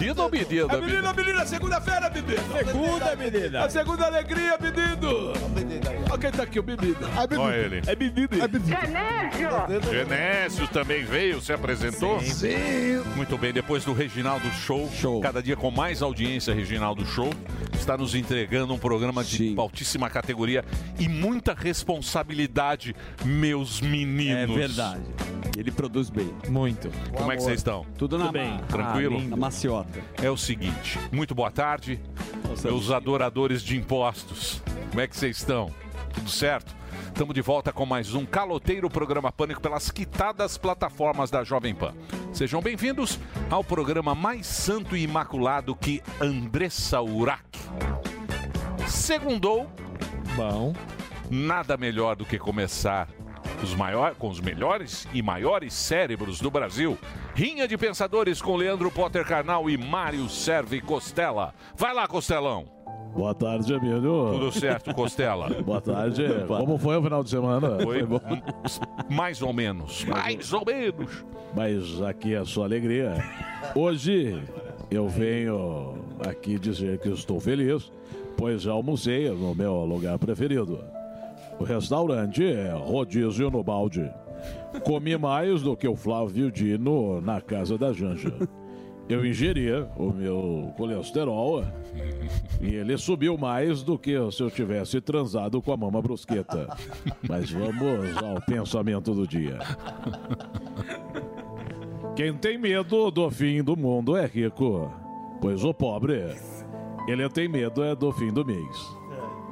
Menino ou menina? É menina, menina, segunda-feira, menino! Segunda, menina. A segunda alegria, menino! Olha quem tá aqui, o menino. Olha ele. É menino. Genésio também veio, se apresentou? Sim. Muito bem, depois do Reginaldo Show, cada dia com mais audiência, Reginaldo Show, está nos entregando um programa de altíssima categoria e muita responsabilidade, meus meninos. É verdade. Ele produz bem. Muito. Como é que vocês estão? Tudo na bem. Tranquilo? Ah. Na maciota. É o seguinte, muito boa tarde, meus adoradores de impostos. Como é que vocês estão? Tudo certo? Estamos de volta com mais um caloteiro programa Pânico pelas quitadas plataformas da Jovem Pan. Sejam bem-vindos ao programa mais santo e imaculado que Andressa Urach. Segundou. Bom. Nada melhor do que começar os maior, com os melhores e maiores cérebros do Brasil. Rinha de Pensadores com Leandro Potter Carnal e Mário Serve Costela. Vai lá, Costelão. Boa tarde, amigo. Tudo certo, Costela? Boa tarde. Como foi o final de semana? Foi bom. mais ou menos. Mais ou menos. Mas aqui é a sua alegria. Hoje eu venho aqui dizer que estou feliz, pois já almocei no meu lugar preferido. O restaurante é Rodízio no Balde. Comi mais do que o Flávio Dino na casa da Janja. Eu ingeria o meu colesterol e ele subiu mais do que se eu tivesse transado com a mama brusqueta. Mas vamos ao pensamento do dia. Quem tem medo do fim do mundo é rico, pois o pobre, ele tem medo é do fim do mês.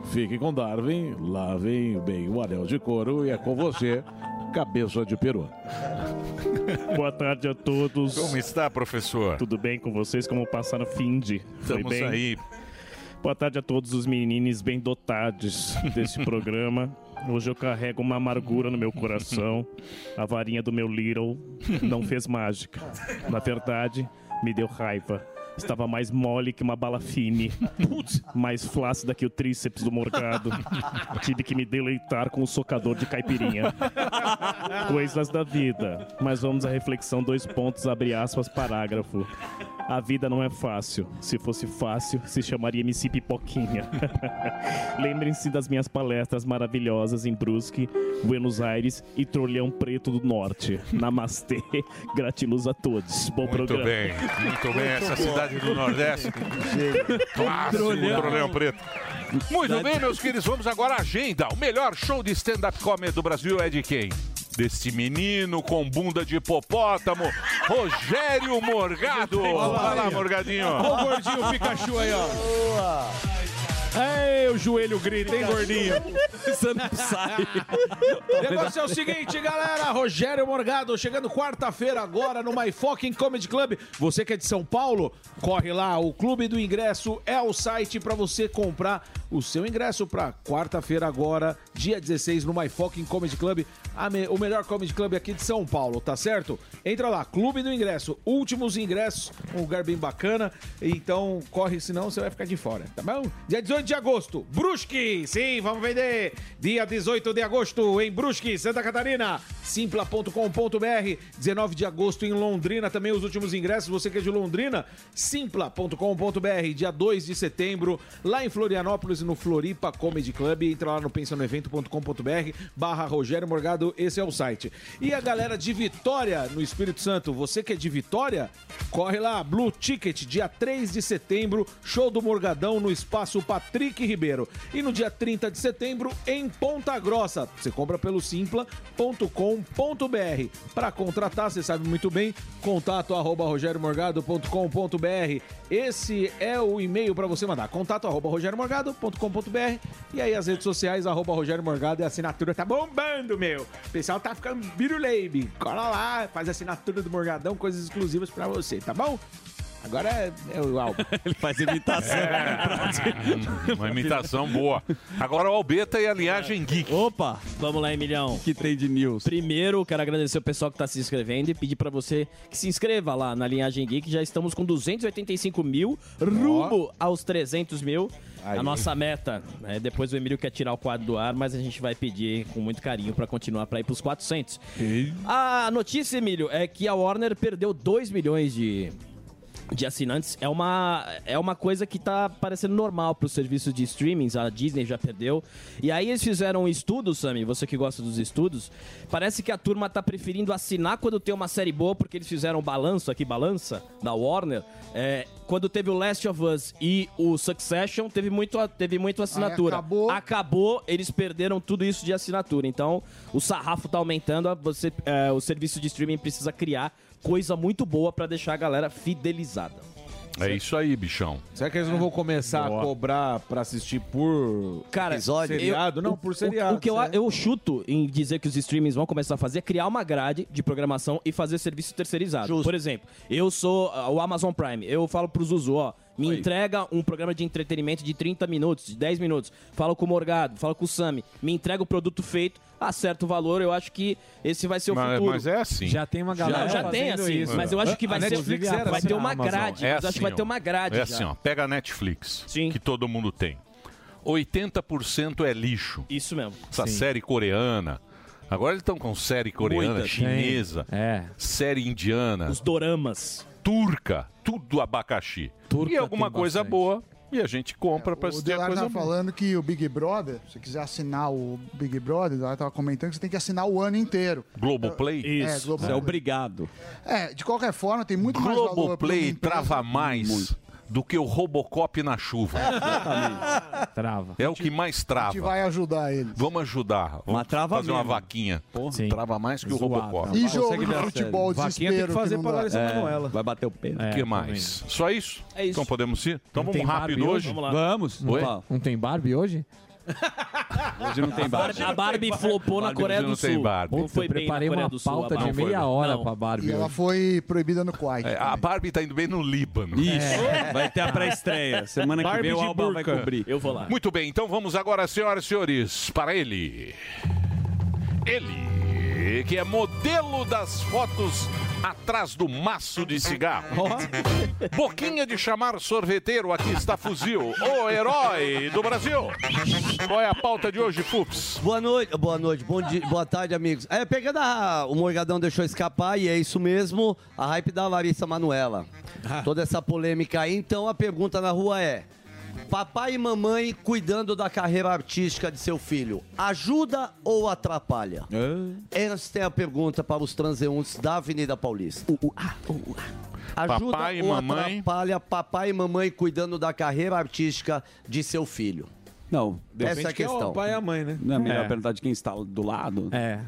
Fique com Darwin, lavem bem o anel de couro e é com você, cabeça de peru. Boa tarde a todos. Como está, professor? Tudo bem com vocês? Como passaram o fim de? Foi Estamos bem? aí. Boa tarde a todos os meninos bem dotados desse programa. Hoje eu carrego uma amargura no meu coração. A varinha do meu Little não fez mágica. Na verdade, me deu raiva. Estava mais mole que uma bala fine. Mais flácida que o tríceps do morgado. Tive que me deleitar com o socador de caipirinha. Coisas da vida. Mas vamos à reflexão, dois pontos, abre aspas, parágrafo. A vida não é fácil. Se fosse fácil, se chamaria MC Pipoquinha. Lembrem-se das minhas palestras maravilhosas em Brusque, Buenos Aires e Trolhão Preto do Norte. Namastê, gratiluz a todos. Bom Muito programa. bem, muito bem. Essa cidade do Nordeste. Clássico, Trolhão. Trolhão Preto. Muito bem, meus queridos, vamos agora à agenda. O melhor show de stand-up comedy do Brasil é de quem? Desse menino com bunda de hipopótamo, Rogério Morgado. Vai lá, Morgadinho. Olha o gordinho Pikachu aí, ó. Ei, o joelho grita, hein, gordinho? Você não sai. O negócio é o seguinte, galera. Rogério Morgado chegando quarta-feira agora no My Fucking Comedy Club. Você que é de São Paulo, corre lá. O Clube do Ingresso é o site para você comprar o seu ingresso para quarta-feira agora, dia 16, no My Fucking Comedy Club. me- o melhor comedy club aqui de São Paulo, tá certo? Entra lá, Clube do Ingresso. Últimos ingressos, um lugar bem bacana. Então corre, senão você vai ficar de fora, tá bom? Dia 18 18 de agosto, Brusque, sim, vamos vender. Dia 18 de agosto em Brusque, Santa Catarina. Simpla.com.br. 19 de agosto em Londrina, também os últimos ingressos. Você que é de Londrina, simpla.com.br. Dia 2 de setembro, lá em Florianópolis, no Floripa Comedy Club. Entra lá no pensanoevento.com.br barra Rogério Morgado, esse é o site. E a galera de Vitória, no Espírito Santo, você que é de Vitória, corre lá, Blue Ticket, dia 3 de setembro, show do Morgadão no espaço Patrick Ribeiro. E no dia 30 de setembro, em Ponta Grossa. Você compra pelo simpla.com.br. Para contratar, você sabe muito bem, contato arroba rogeriomorgado.com.br. Esse é o e-mail para você mandar, contato arroba rogeriomorgado.com.br. E aí as redes sociais, arroba Rogério Morgado e a assinatura tá bombando, meu. O pessoal tá ficando biruleibe. Cola lá, faz a assinatura do Morgadão, coisas exclusivas para você, tá bom? Agora é, é o álbum. Ele faz imitação. Hum, Uma imitação boa. Agora o Albeta e a linhagem geek. Opa! Vamos lá, Emilhão. Que tem de news? Primeiro, quero agradecer o pessoal que está se inscrevendo e pedir para você que se inscreva lá na Linhagem Geek. Já estamos com 285 mil, rumo aos 300 mil. Aí. A nossa meta, né, depois o Emílio quer tirar o quadro do ar, mas a gente vai pedir com muito carinho para continuar para ir para os 400. A notícia, Emílio, é que a Warner perdeu 2 milhões de, de assinantes. É uma, é uma coisa que tá parecendo normal para os serviços de streamings. A Disney já perdeu. E aí eles fizeram um estudo, Sammy, você que gosta dos estudos. Parece que a turma tá preferindo assinar quando tem uma série boa, porque eles fizeram um balanço aqui, balança, da Warner. É, quando teve o Last of Us e o Succession, teve muito, teve muito assinatura. acabou. Acabou, eles perderam tudo isso de assinatura. Então, o sarrafo tá aumentando, você, é, o serviço de streaming precisa criar coisa muito boa para deixar a galera fidelizada. É isso aí, bichão. Será que eles não vão começar Boa. a cobrar pra assistir por Cara, seriado? eu- não, por seriado. O, que eu, certo? eu chuto em dizer que os streamings vão começar a fazer é criar uma grade de programação e fazer serviço terceirizado. Por exemplo, eu sou ah, o Amazon Prime. Eu falo pro Zuzu, ó, me entrega um programa de entretenimento de 30 minutos, de 10 minutos. Falo com o Morgado, falo com o Sami. Me entrega o produto feito, acerta o valor. Eu acho que esse vai ser o Mas- futuro. mas é assim. Já tem uma Já, galera já tem fazendo assim, isso. mas eu acho que A vai ser Netflix era vai assim, ter a uma Amazon. grade. É eu acho que vai assim, ter uma grade É já. assim, ó. Pega a Netflix, que todo mundo tem. 80% é lixo. Isso mesmo. Essa Sim. série coreana. Agora eles estão com série coreana, Muita, chinesa, série indiana. Os doramas. Turca, tudo abacaxi. e alguma coisa bastante. boa e a gente compra pra O assistir a coisa tá boa. falando que o Big Brother, se você quiser assinar o Big Brother, ela tava comentando que você tem que assinar o ano inteiro. Globoplay? É, Globoplay. Você é obrigado. É, de qualquer forma, tem muito mais valor Globoplay trava mais do que o Robocop na chuva. Trava. É o que mais A gente trava. vai ajudar eles. Vamos ajudar. Vamos trava fazer uma mesmo. vaquinha. Sim. Trava mais que o Zoado. Robocop. E jogo de futebol, desespero. que não dá. É, Vai bater o pé. O que mais? Só isso? É isso. Então podemos ir? Então Não vamos tem rápido Barbie hoje? hoje? Vamos. Oi? Fala. Não tem Barbie hoje? Hoje não tem Barbie. A Barbie flopou na Coreia hoje do não tem Sul. Barbie. Não foi eu bem na Coreia uma do Sul. pauta de meia hora pra Barbie E ela foi proibida no Kuwait. É, a Barbie tá indo bem no Líbano. Isso. Vai ter a pré-estreia. Semana que Barbie vem o Alba vai cobrir. Eu vou lá. Muito bem, então vamos agora, senhoras e senhores, para ele. Ele, que é modelo das fotos atrás do maço de cigarro. Boquinha de chamar sorveteiro, aqui está Fuzil, o herói do Brasil. Qual é a pauta de hoje, Fups? Boa noite, boa noite, bom dia, boa tarde, amigos. É, pegando a, o Morgadão deixou escapar e é isso mesmo, a hype da Larissa Manuela. Toda essa polêmica aí. Então a pergunta na rua é: papai e mamãe cuidando da carreira artística de seu filho, ajuda ou atrapalha? Essa é a pergunta para os transeuntes da Avenida Paulista. Ajuda Papai e ou mamãe? atrapalha papai e mamãe cuidando da carreira artística de seu filho? Não, Essa é a questão. pai e a mãe, né? Não é melhor É. perguntar de quem está do lado? É.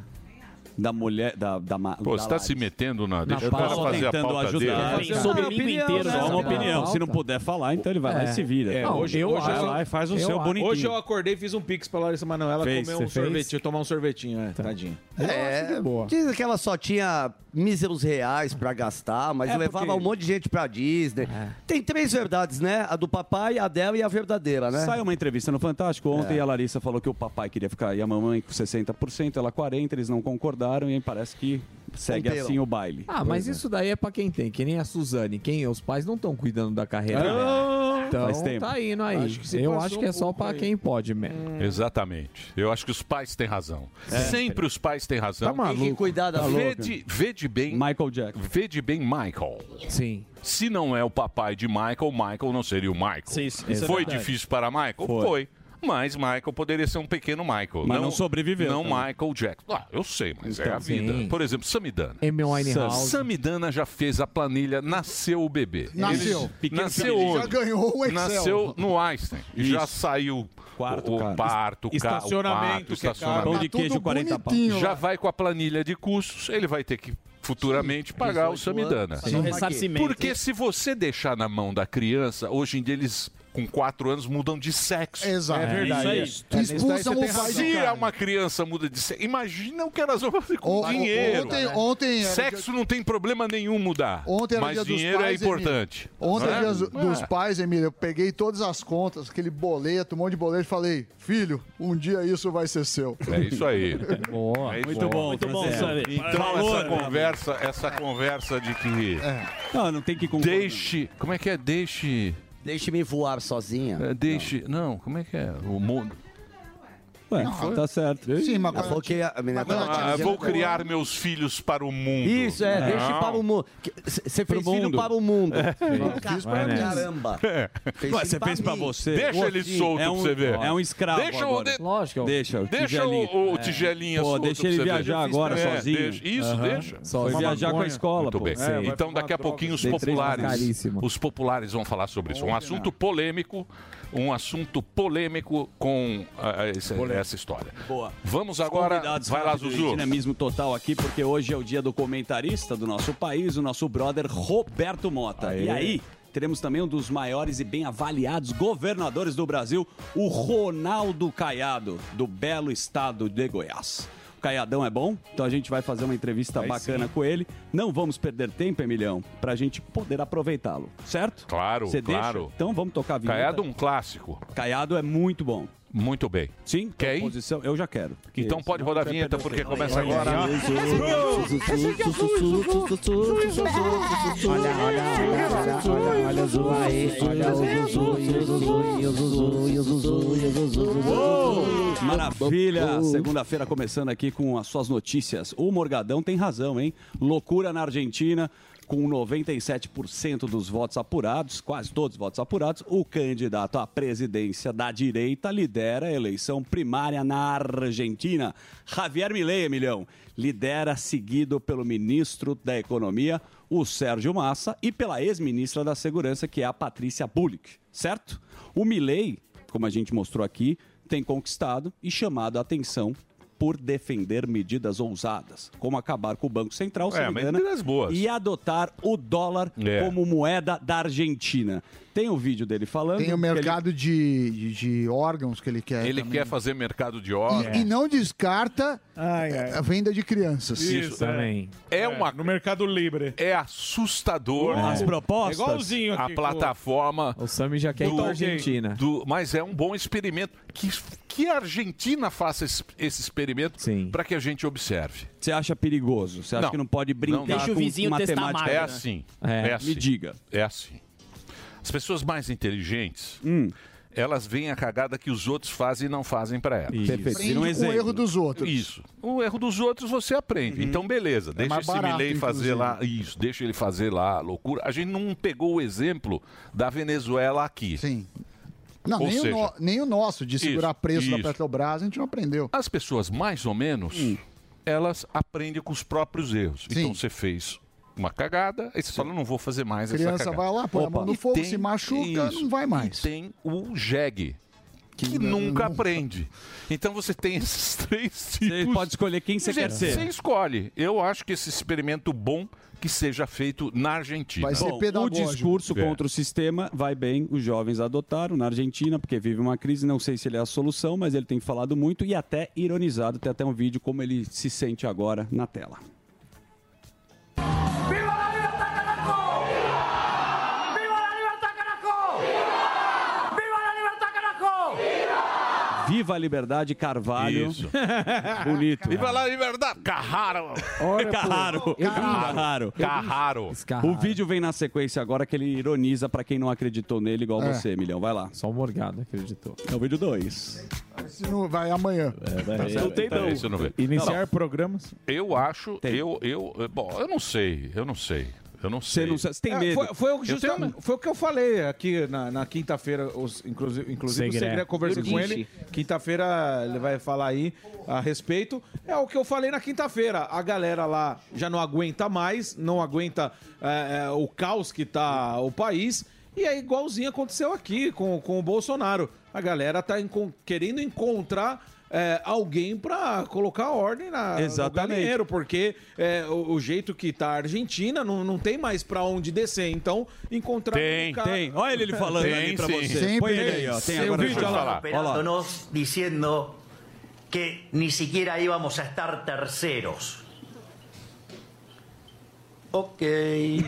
Da mulher, da, da, Pô, da você tá se metendo na... Deixa o pauta. cara fazer a Tentando pauta ajudar. dele. Pensou o domingo inteiro Só nessa uma pauta. opinião. Se não puder falar, então ele vai lá e se vira. É, Não, hoje, eu hoje acho- eu- Vai lá e faz o eu seu acho- bonitinho. Hoje eu acordei e fiz um pix pra Larissa Manoela Fez, comer um você fez? sorvetinho, tomar um sorvetinho, é, tadinho. É, boa. diz que ela só tinha míseros reais pra gastar, mas É, levava porque- um monte de gente pra Disney. Tem três verdades, né? A do papai, a dela e a verdadeira, né? Saiu uma entrevista no Fantástico ontem e a Larissa falou que o papai queria ficar e a mamãe com 60%, ela 40%, eles não concordaram e aí parece que segue assim o baile. Ah, mas isso daí é pra quem tem, que nem a Suzane. Quem os pais não estão cuidando da carreira dela. Então Faz tempo. tá indo aí. Acho eu acho que é um só aí. quem pode, man. Exatamente. Eu acho que os pais têm razão. É. Sempre os pais têm razão. Tá maluco. Tem que cuidar da vê louca. de, vê de bem. Michael Jackson. Vê de bem Michael. Sim. Se não é o papai de Michael, Michael não seria o Michael. Sim, é Foi verdade. difícil para Michael? Foi. Foi. Mas Michael poderia ser um pequeno Michael. Mas não sobreviveu Não também. Michael Jackson. Ah, eu sei, mas é Então, a vida. sim. Por exemplo, Samidana. Winehouse. Samidana já fez a planilha, nasceu o bebê. Nasceu. Ele- nasceu? Já ganhou o Excel. Nasceu no Einstein. E já saiu Quarto, o, o parto, o Estacionamento, parto, é estacionamento. Pão de Tá queijo, tudo 40 pau. Já vai com a planilha de custos, ele vai ter que futuramente pagar o 18 anos, Samidana. um ressarcimento. Porque se você deixar na mão da criança, hoje em dia eles com 4 anos mudam de sexo. Exato. É verdade. Isso É, nisso daí Expulsam o pai Se uma criança muda de sexo, imagina o que elas vão fazer com O- dinheiro. ontem- ontem Sexo não tem problema nenhum mudar. Ontem era mas dia dos dinheiro pais, é importante. Emílio. Ontem era é? dia dos É. pais, Emílio. Eu peguei todas as contas, aquele boleto, um monte de boleto, e falei, filho, um dia isso vai ser seu. É isso aí. Boa. É isso Muito aí. bom, Muito bom. Samir. Então Valor, essa meu conversa, essa conversa de que Não, não tem que concordar. deixe, como é que é? Deixe, Deixe-me voar sozinha. é, deixe, não, como é que é? O mundo. Ué, Foi? tá certo. Sim, mas Ela falou que a menina tava Ah, vou criar meus filhos para o mundo. Isso, é, deixe Não. para o mundo. Você fez filho mundo. para o mundo. fiz pra mim. nessa. Caramba. É. Fez Ué, você fez pra mim. você. Deixa ele solto é pra um, você ver. É um escravo Deixa o agora. de- Lógico. Deixa, o Deixa tigelinho. o, o tigelinha Pô, solto deixa pra ele viajar agora pra- é, sozinho. Isso, deixa. Só viajar com a escola, Muito bem. É, então, daqui a pouquinho os populares, os populares vão falar sobre isso. Um assunto polêmico, um assunto polêmico com ah, esse- essa história. Boa. Vamos agora, Convidados vai lá, rápido e Zuzu. Dinamismo total aqui, porque hoje é o dia do comentarista do nosso país, o nosso brother Roberto Mota. E aí, teremos também um dos maiores e bem avaliados governadores do Brasil, o Ronaldo Caiado, do belo estado de Goiás. O Caiadão é bom, então a gente vai fazer uma entrevista bacana com ele. Não vamos perder tempo, Emilhão, pra gente poder aproveitá-lo, certo? Claro, Você deixa? claro. Então vamos tocar a vinheta. Caiado um clássico. Caiado é muito bom. Muito bem. Sim? Quer ir? Posição, eu já quero. Então pode rodar a vinheta porque começa agora. Olha, olha, olha, olha, o Zuzu aí, olha o Zuzu! Maravilha! Segunda-feira começando aqui com as suas notícias. O Morgadão tem razão, hein? Loucura na Argentina, com 97% dos votos apurados, quase todos os votos apurados, o candidato à presidência da direita lidera a eleição primária na Argentina. Javier Milei, Emilhão, lidera seguido pelo ministro da Economia, o Sérgio Massa, e pela ex-ministra da Segurança, que é a Patrícia Bullock, certo? O Milei, como a gente mostrou aqui, tem conquistado e chamado a atenção por defender medidas ousadas, como acabar com o Banco Central, se É, medidas boas. e adotar o dólar É. como moeda da Argentina. Tem o vídeo dele falando. Tem o que ele- mercado de, de, de órgãos que ele quer. Ele também. quer fazer mercado de órgãos. E, e não descarta a venda de crianças. Isso, também. É, uma no Mercado Livre. É assustador. As propostas. É igualzinho aqui A com- plataforma. O Sami já quer ir pra Argentina. do- mas é um bom experimento. Que, que a Argentina faça esse, esse experimento para que a gente observe. Você acha perigoso? Você acha Não. que não pode brincar Não, não. com matemática? É assim. É. É assim. Me diga. É assim. As pessoas mais inteligentes, Hum. elas veem a cagada que os outros fazem e não fazem para elas. Aprende com o erro dos outros. Isso. O erro dos outros você aprende. Então, beleza. deixa É esse barato, Milley fazer inclusive. lá. Isso, deixa ele fazer lá a loucura. A gente não pegou o exemplo da Venezuela aqui. Sim. Não, nem, seja, o no- nem o nosso, de segurar Isso, preço da isso. Petrobras, a gente não aprendeu. As pessoas, mais ou menos, elas aprendem com os próprios erros. Então você fez uma cagada, aí você fala, não vou fazer mais A criança essa cagada. vai lá, põe a mão no fogo, tem se machuca, não vai mais. E tem o jegue. Que, nunca aprende. Então você tem esses três tipos. Você pode escolher quem você quer ser. Você escolhe. Eu acho que esse experimento bom que seja feito na Argentina. Bom, o discurso É. contra o sistema vai bem, os jovens adotaram na Argentina, porque vive uma crise, não sei se ele é a solução, mas ele tem falado muito e até ironizado, tem até um vídeo como ele se sente agora na tela. Viva a Liberdade Carvalho. Isso. Bonito. Viva lá, liberdade! Carraro! Carraro. Carraro. Carraro. O vídeo vem na sequência agora que ele ironiza pra quem não acreditou nele, igual É. você, Milhão. Vai lá. Só o Morgado acreditou. É o vídeo 2. Se não vai amanhã. Não tem não. Isso eu não. Iniciar Não, programas. Eu acho, eu, eu, bom, eu não sei, eu não sei, eu não sei. É, Foi, foi, o, Eu justamente- foi o que eu falei aqui na, na quinta-feira. Inclusive, inclusive o Segré. Segré, conversei com ele. Quinta-feira ele vai falar aí a respeito. É o que eu falei na quinta-feira. A galera lá já não aguenta mais, não aguenta é, é, o caos que tá o país. E é igualzinho aconteceu aqui com, com o Bolsonaro. A galera tá encon- querendo encontrar é, alguém pra colocar ordem na, Exatamente. no galinheiro, porque é, o, o jeito que tá a Argentina não, não tem mais pra onde descer. Então, encontrar Tem, um cara... tem. Olha ele falando Tem, ali pra sim. você. Sempre Põe ele tem. aí, ó. Tem Tem agora vídeo, olha lá. Olha lá. Diciendo que ni siquiera íbamos a estar terceros. Ok.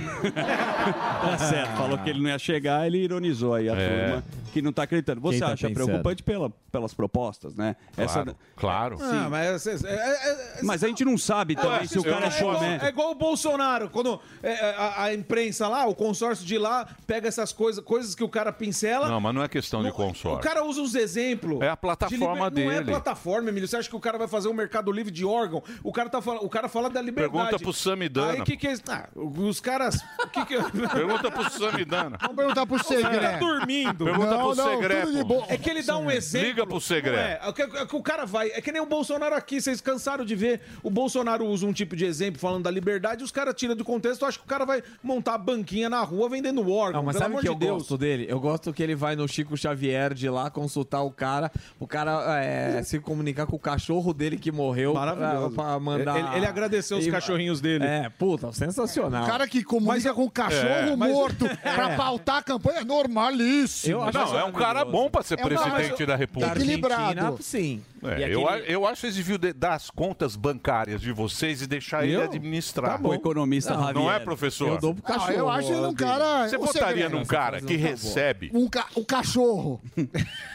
Tá certo, falou que ele não ia chegar, ele ironizou aí a É. turma que não tá acreditando. Você tá acha pensando? preocupante pela, pelas propostas, né? Claro, claro. Sim. Ah, mas, é, é- é- Mas a gente não sabe também se o cara é é igual, chomé. é igual o Bolsonaro, quando é, é, a, a imprensa lá, o consórcio de lá, pega essas coisas, coisas que o cara pincela. Não, mas não é questão de O consórcio. cara usa os exemplos. É a plataforma de liber- Não é dele. plataforma, Emílio. Você acha que o cara vai fazer um mercado livre de órgão? O cara, tá falando, o cara fala da liberdade. Pergunta pro Samidana. Aí que que é? Ah, os caras. o que que... Pergunta pro Samidana. Vamos perguntar pro O cara Segré. tá dormindo. Pergunta pro boa. É que ele dá um exemplo. Liga pro Segré. Não É, é que, é que o cara vai. É que nem o Bolsonaro aqui, vocês cansaram de ver. O Bolsonaro usa um tipo de exemplo falando da liberdade, os caras tiram do contexto. Eu acho que o cara vai montar a banquinha na rua vendendo órgão. Não, mas pelo sabe o que de eu Deus. gosto dele? Eu gosto que ele vai no Chico Xavier de lá consultar o cara, o cara é, se comunicar com o cachorro dele que morreu Maravilhoso. pra, pra mandar. Ele- ele agradeceu os cachorrinhos dele. É, puta, sensacional. O cara que comunica com o cachorro É, mas- morto é. pra pautar a campanha é normalíssimo. Eu acho não, é um cara bom pra ser É um presidente da República. equilibrado. sim. É, eu, aquele- a- eu acho que vocês deviam de- dar as contas bancárias de vocês e deixar ele Eu? administrar. Tá bom. O economista não, não é, professor? Eu dou pro Ah, eu acho ele um cara. Você o votaria num cara que recebe. Um ca... O cachorro.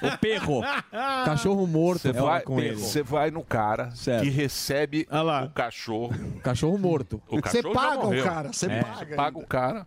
O perro. Cachorro morto, Você fala vai, com ele. você vai no cara Certo. que recebe o cachorro. Cachorro morto. O Você cachorro paga o cara, você É, paga Você paga o cara.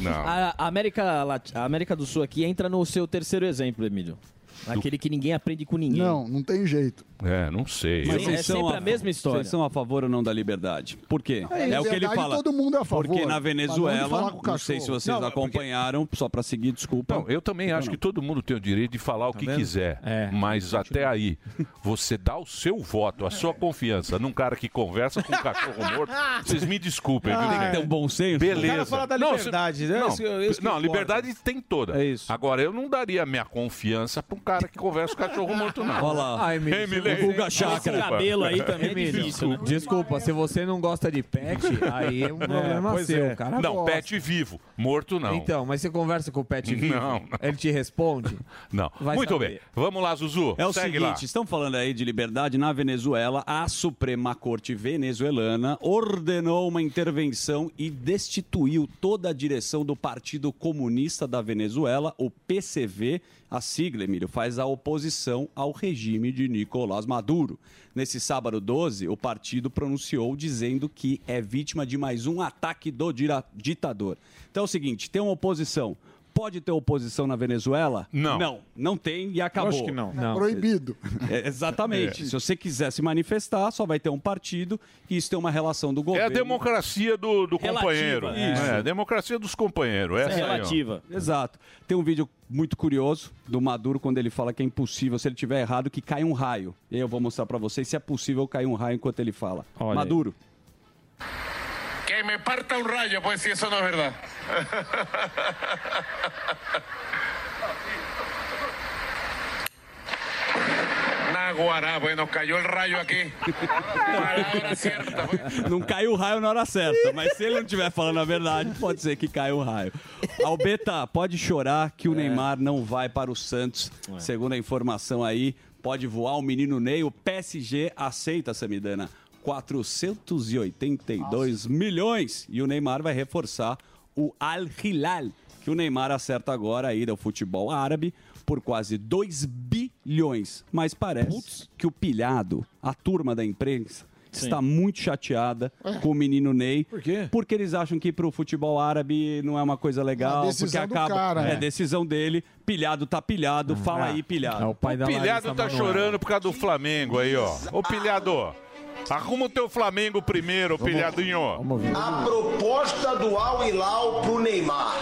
Não. A, a América, Lat- a América do Sul aqui entra no seu terceiro exemplo, Emílio. Aquele que ninguém aprende com ninguém. Não, não tem jeito. É, não sei. Mas Eu- é sempre a mesma história. Vocês são a favor ou não da liberdade? Por quê? É, É, o que ele fala. todo mundo é a favor. Porque na não Venezuela, não sei se vocês Não, é porque- acompanharam, só pra seguir, desculpa. Não, eu também acho que todo mundo tem o direito de falar o que vendo? quiser. Mas até aí, você dá o seu voto, a sua confiança num cara que conversa com um cachorro morto, vocês me desculpem, viu? Tem que ter um bom senso. Beleza. O cara fala da Não, liberdade, cê- né? Não, não, liberdade tem toda. É isso. Agora, eu não daria minha confiança pra um cara que conversa com cachorro morto, não. Olha lá. Ai, Ei, você- Milei. Guga Chakra. Desculpa. cabelo aí também é difícil, né? Desculpa, se você não gosta de pet, aí é um problema pois seu. é. Cara Não, gosta. pet vivo. Morto, não. Então, mas você conversa com o pet vivo? Não, não. Ele te responde? Não. Vai Muito saber. bem. Vamos lá, Zuzu. É o Segue seguinte, lá. estão falando aí de liberdade na Venezuela. A Suprema Corte venezuelana ordenou uma intervenção e destituiu toda a direção do Partido Comunista da Venezuela, o PCV. A sigla, Emílio, faz a oposição ao regime de Nicolás Maduro. Nesse sábado 12, o partido pronunciou dizendo que é vítima de mais um ataque do ditador. Então é o seguinte, tem uma oposição. Pode ter oposição na Venezuela? Não. Não, não tem e acabou. Acho que não. Proibido. É, exatamente. Se você quiser se manifestar, só vai ter um partido e isso tem uma relação do É governo. a democracia do, do companheiro. isso. É, a democracia dos companheiros. Essa É aí, relativa. Exato. Tem um vídeo muito curioso do Maduro quando ele fala que é impossível, se ele tiver errado, que cai um raio. E aí eu vou mostrar pra vocês se é possível cair um raio enquanto ele fala. Olha aí. Que me parta un rayo, pues si eso no es verdad. Naguará, pues nos cayó el rayo aquí. Palabra cierta. pues. Não caiu o raio na hora certa, mas se ele não estiver falando a verdade, pode ser que caia o raio. Albeta, pode chorar que o Neymar não vai para o Santos. Segundo a informação aí, pode voar o menino Ney. O PSG aceita, Samidana, 482 milhões. E o Neymar vai reforçar o Al Hilal, que o Neymar acerta agora a ida ao futebol árabe por quase 2 bi milhões. Mas parece que o pilhado, a turma da imprensa, Sim. está muito chateada com o menino Ney. Por quê? Porque eles acham que pro futebol árabe não é uma coisa legal. Uma decisão porque do acaba. cara, é né? decisão dele. Pilhado tá pilhado. Fala aí, pilhado. O pilhado tá chorando por causa do Flamengo aí, ó. Ô, pilhado, arruma o teu Flamengo primeiro, pilhadinho. A proposta do Al Hilal pro Neymar.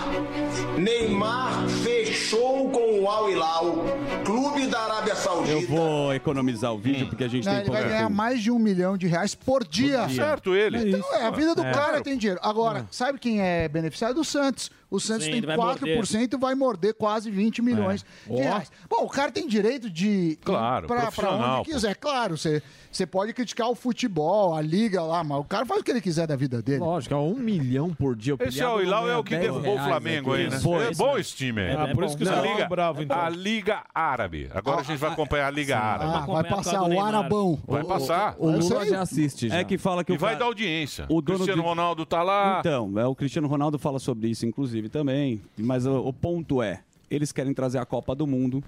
Neymar fechou com o Al Hilal, clube da Arábia Saudita. Eu vou economizar o vídeo porque a gente Não, tem ele vai ganhar tempo. mais de um milhão de reais por dia. Por dia. Certo ele. Então, é, a vida do É. cara tem dinheiro. Agora, sabe quem é beneficiário? Do Santos. O Santos Sim, tem ele vai 4% e vai morder quase 20 milhões É. de reais. Bom, o cara tem direito de Claro, profissional, onde quiser. Claro, você você pode criticar o futebol, a liga lá, mas o cara faz o que ele quiser da vida dele. Lógico, é um milhão por dia. Esse Al Hilal é o que derrubou o Flamengo aí, né? é bom esse time aí. Ah, por isso que a Liga, ficam bravos, então. A Liga Árabe. Agora a gente vai acompanhar a Liga Árabe. Ah, vai passar o Arabão. Vai passar. O Lula já assiste É que fala que E o vai cara- dar audiência. O O Cristiano Ronaldo tá lá. Então, é, o Cristiano Ronaldo fala sobre isso, inclusive, também. Mas o, o ponto é, eles querem trazer a Copa do Mundo.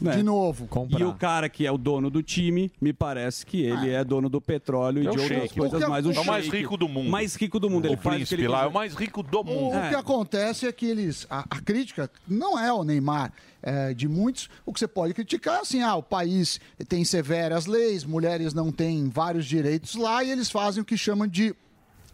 né? De novo. E o cara que é o dono do time, me parece que ele é dono do petróleo e É o de outras sheik. coisas O mais. é o mais rico do mundo. Mais rico do mundo. O ele o príncipe ele lá é o mais rico do O, mundo. o que acontece é que eles. A, a crítica não é o Neymar. é, de muitos, o que você pode criticar é assim: ah, o país tem severas leis, mulheres não têm vários direitos lá e eles fazem o que chamam de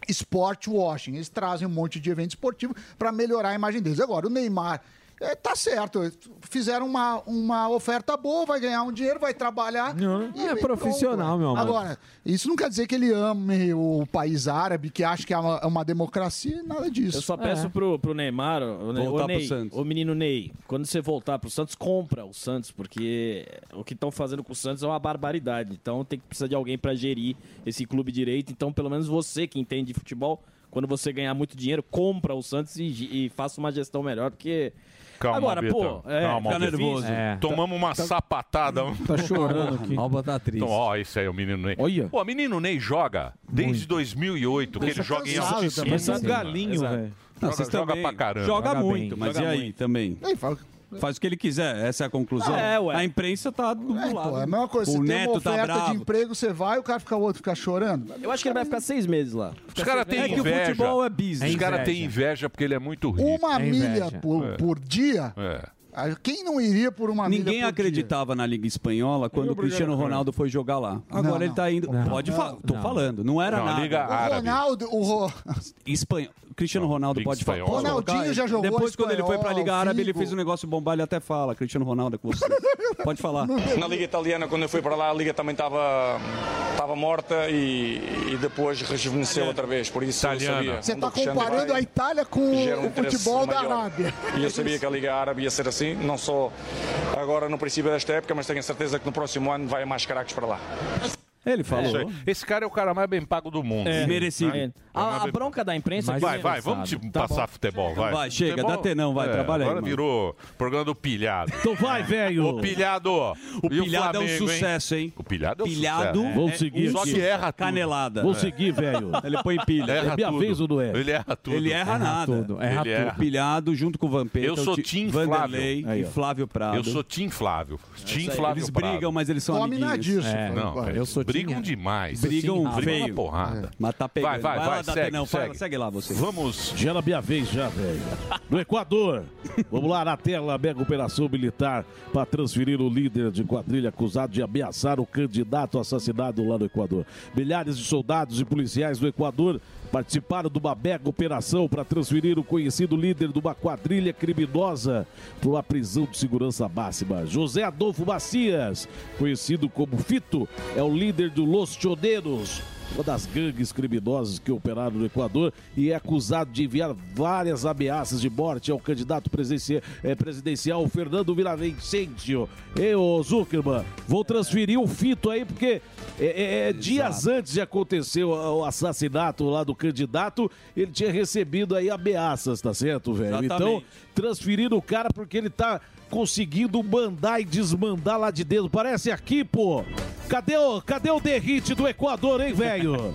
sport washing. Eles trazem um monte de evento esportivo para melhorar a imagem deles. Agora, o Neymar. É, tá certo, fizeram uma, uma oferta boa, vai ganhar um dinheiro, vai trabalhar. e- é profissional, pronto. meu amor. Agora, isso não quer dizer que ele ame o país árabe, que acha que é uma, é uma democracia, nada disso. Eu só peço pro, pro Neymar, o, Voltar o Ney, pro Santos. o menino Ney, quando você voltar pro Santos, compra o Santos, porque o que estão fazendo com o Santos é uma barbaridade. Então tem que precisar de alguém pra gerir esse clube direito. Então, pelo menos você que entende de futebol, quando você ganhar muito dinheiro, compra o Santos e, e faça uma gestão melhor, porque. Calma, Agora, Beta. pô, é, Calma, tá nervoso. É. Tomamos uma sapatada. Tá chorando aqui. Alba tá triste. Então, ó, esse aí é o menino Ney. Olha. Pô, o menino Ney joga desde 2008, que ele joga em altíssimo Parece um nível. galinho, velho. Joga, joga pra caramba. Joga, muito, mas Joga e aí muito. também? Faz o que ele quiser, essa é a conclusão. É, ué. A imprensa tá do É, lado. pô, é a mesma coisa. O você tem Neto uma tá oferta bravo. de emprego, você vai, o cara fica o outro fica chorando. Eu acho que ele vai ficar seis meses lá. Os caras têm É que o inveja. futebol é business. Os caras têm inveja porque ele é muito rico. Uma milha por, É. por dia. É. Quem não iria por uma milha Ninguém por acreditava na Liga Espanhola quando o Cristiano. Ronaldo foi jogar lá. Agora Não, ele não. tá indo. Não. Pode falar. Tô não. falando. Não era Não, nada. Liga O Ronaldo, o Ro... Cristiano Ronaldo Liga pode falar. Espanhola. Ronaldinho já jogou Depois, quando ele foi pra Liga espanhol, Árabe, ele Figo. fez um negócio bombar, ele até fala. Cristiano Ronaldo é com você. Pode falar. Na Liga Italiana, quando eu fui para lá, a Liga também estava estava morta e, e depois rejuvenesceu outra vez. Por isso eu Italiana. sabia. Você tá Cristiano comparando vai, a Itália com um o futebol da. Arábia. E eu sabia que a Liga Árabe ia ser assim, não só agora no princípio desta época, mas tenho a certeza que no próximo ano vai mais caracos para lá. Ele Isso aí. Esse cara é o cara mais bem pago do mundo. É. Merecido. É. A, a bronca da imprensa é que Vai, o- vai, vamos te Tá passar bom. futebol, vai. Vai, chega, Futebol- dá tenão, vai, é, trabalha aí, Agora virou programa do pilhado. Então vai, velho. O pilhado. O pilhado é um sucesso, hein? O pilhado é um Pilhado. sucesso. Vamos seguir Só que erra tudo. Canelada. Vou É. seguir, velho. Ele põe pilha. Erra É minha tudo. vez ou não é? Ele erra tudo. Ele erra, nada. tudo, erra Ele erra. O pilhado junto com o Vampeta. Eu sou o Ti- Tim Vanderlei Flávio. e Flávio Prado. Eu sou Tim Flávio. Tim Flávio Eles brigam, mas eles são amiguinhos. É. Não, Eu sou brigam Tim- demais. Brigam Brigam feio. na porrada. Mas tá pegando. Vai, vai, lá, vai, dá segue, tenão, fala, segue. segue lá você. Vamos. Já era minha vez, já, velho. No Equador. Vamos lá na tela, mega operação militar para transferir o líder de quadrilha acusado de ameaçar o candidato assassinado lá no Equador. Milhares de soldados e policiais do Equador participaram de uma mega operação para transferir o conhecido líder de uma quadrilha criminosa para uma prisão de segurança máxima. José Adolfo Macias, conhecido como Fito, é o líder do Los Choneros, uma das gangues criminosas que operaram no Equador e é acusado de enviar várias ameaças de morte ao candidato eh, presidencial Fernando Villavicencio. E ô Zuckerman, vou transferir o fito aí porque é, é, dias antes de acontecer o, o assassinato lá do candidato, ele tinha recebido aí ameaças, tá certo, velho? Então, transferindo o cara porque ele tá conseguindo mandar e desmandar lá de dentro. Parece aqui, pô. Cadê o, cadê o derrite do Equador, hein, velho?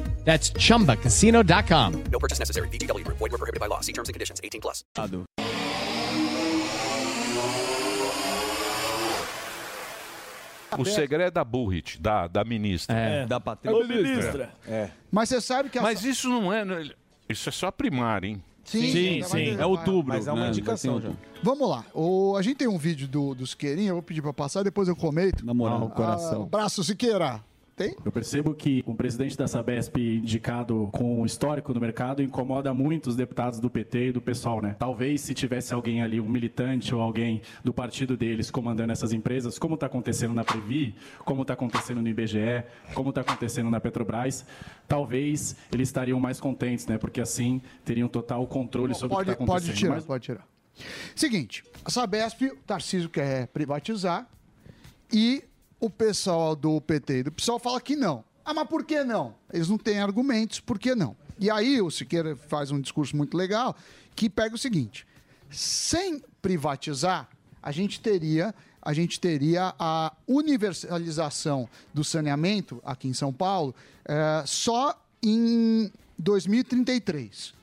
That's chumbacasino.com. No purchase necessary. VGW Group. Void were prohibited by law. See terms and conditions. 18 plus. O segredo é da Burrit, da, da ministra. É. Da Patrícia. Ô, ministra. É. Mas você sabe que a Mas isso não é. Isso é só a primária, hein? Sim, Sim, sim. É outubro. Mas é uma né? indicação já. Vamos lá. O, a gente tem um vídeo do, do Siqueirinha, eu vou pedir pra passar, depois eu comento. Na moral. Ah, o coração. braço, Siqueira. Tem? Eu percebo que o presidente da Sabesp indicado com histórico no mercado incomoda muito os deputados do PT e do pessoal, né? Talvez se tivesse alguém ali, um militante ou alguém do partido deles comandando essas empresas, como está acontecendo na Previ, como está acontecendo no IBGE, como está acontecendo na Petrobras, talvez eles estariam mais contentes, né? Porque assim teriam total controle sobre Pode, o que está acontecendo. pode tirar, Mas- pode tirar. Seguinte, a Sabesp, o Tarcísio quer privatizar e o pessoal do PT e do PSOL fala que não. Ah, mas por que não? Eles não têm argumentos, por que não? E aí o Siqueira faz um discurso muito legal que pega o seguinte: sem privatizar, a gente teria a gente teria a universalização do saneamento aqui em São Paulo eh, só em 2033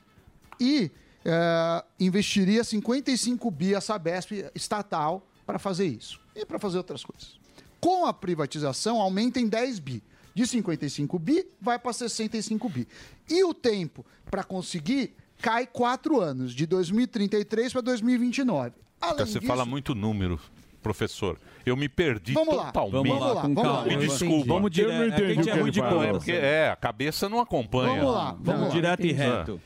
e eh, investiria 55 bi a Sabesp estatal para fazer isso e para fazer outras coisas. Com a privatização, aumenta em 10 bi. De 55 bi, vai para 65 bi. E o tempo para conseguir cai quatro anos, de 2033 para 2029. Além Então, você disso, fala muito número, professor. Eu me perdi Vamos lá, totalmente. vamos lá, vamos lá. Me desculpa. Vamos dire- Eu não é é que ruim de conta. Porque, é, a cabeça não acompanha. Vamos lá, vamos lá. Direto e reto.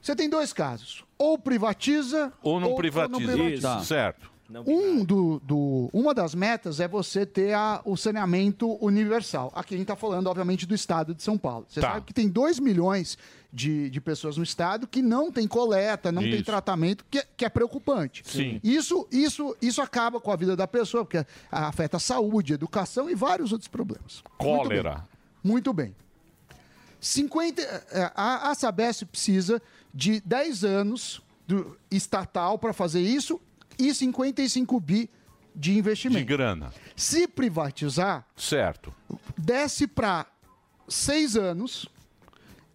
Você tem dois casos. Ou privatiza... Ou não privatiza. privatiza. Isso, certo. Um do, do- uma das metas é você ter a- o saneamento universal. Aqui a gente está falando, obviamente, do estado de São Paulo. Você Tá. sabe que tem 2 milhões de, de pessoas no estado que não tem coleta, não tem Isso. tratamento, que, é- que é preocupante. Sim. Isso, isso, isso acaba com a vida da pessoa, porque afeta a saúde, educação e vários outros problemas. Muito bem. Cólera. Muito bem. 50, eh, a, a Sabesp precisa de 10 anos do estatal para fazer isso e 55 bi de De investimento. grana. Se privatizar, Certo. desce para 6 anos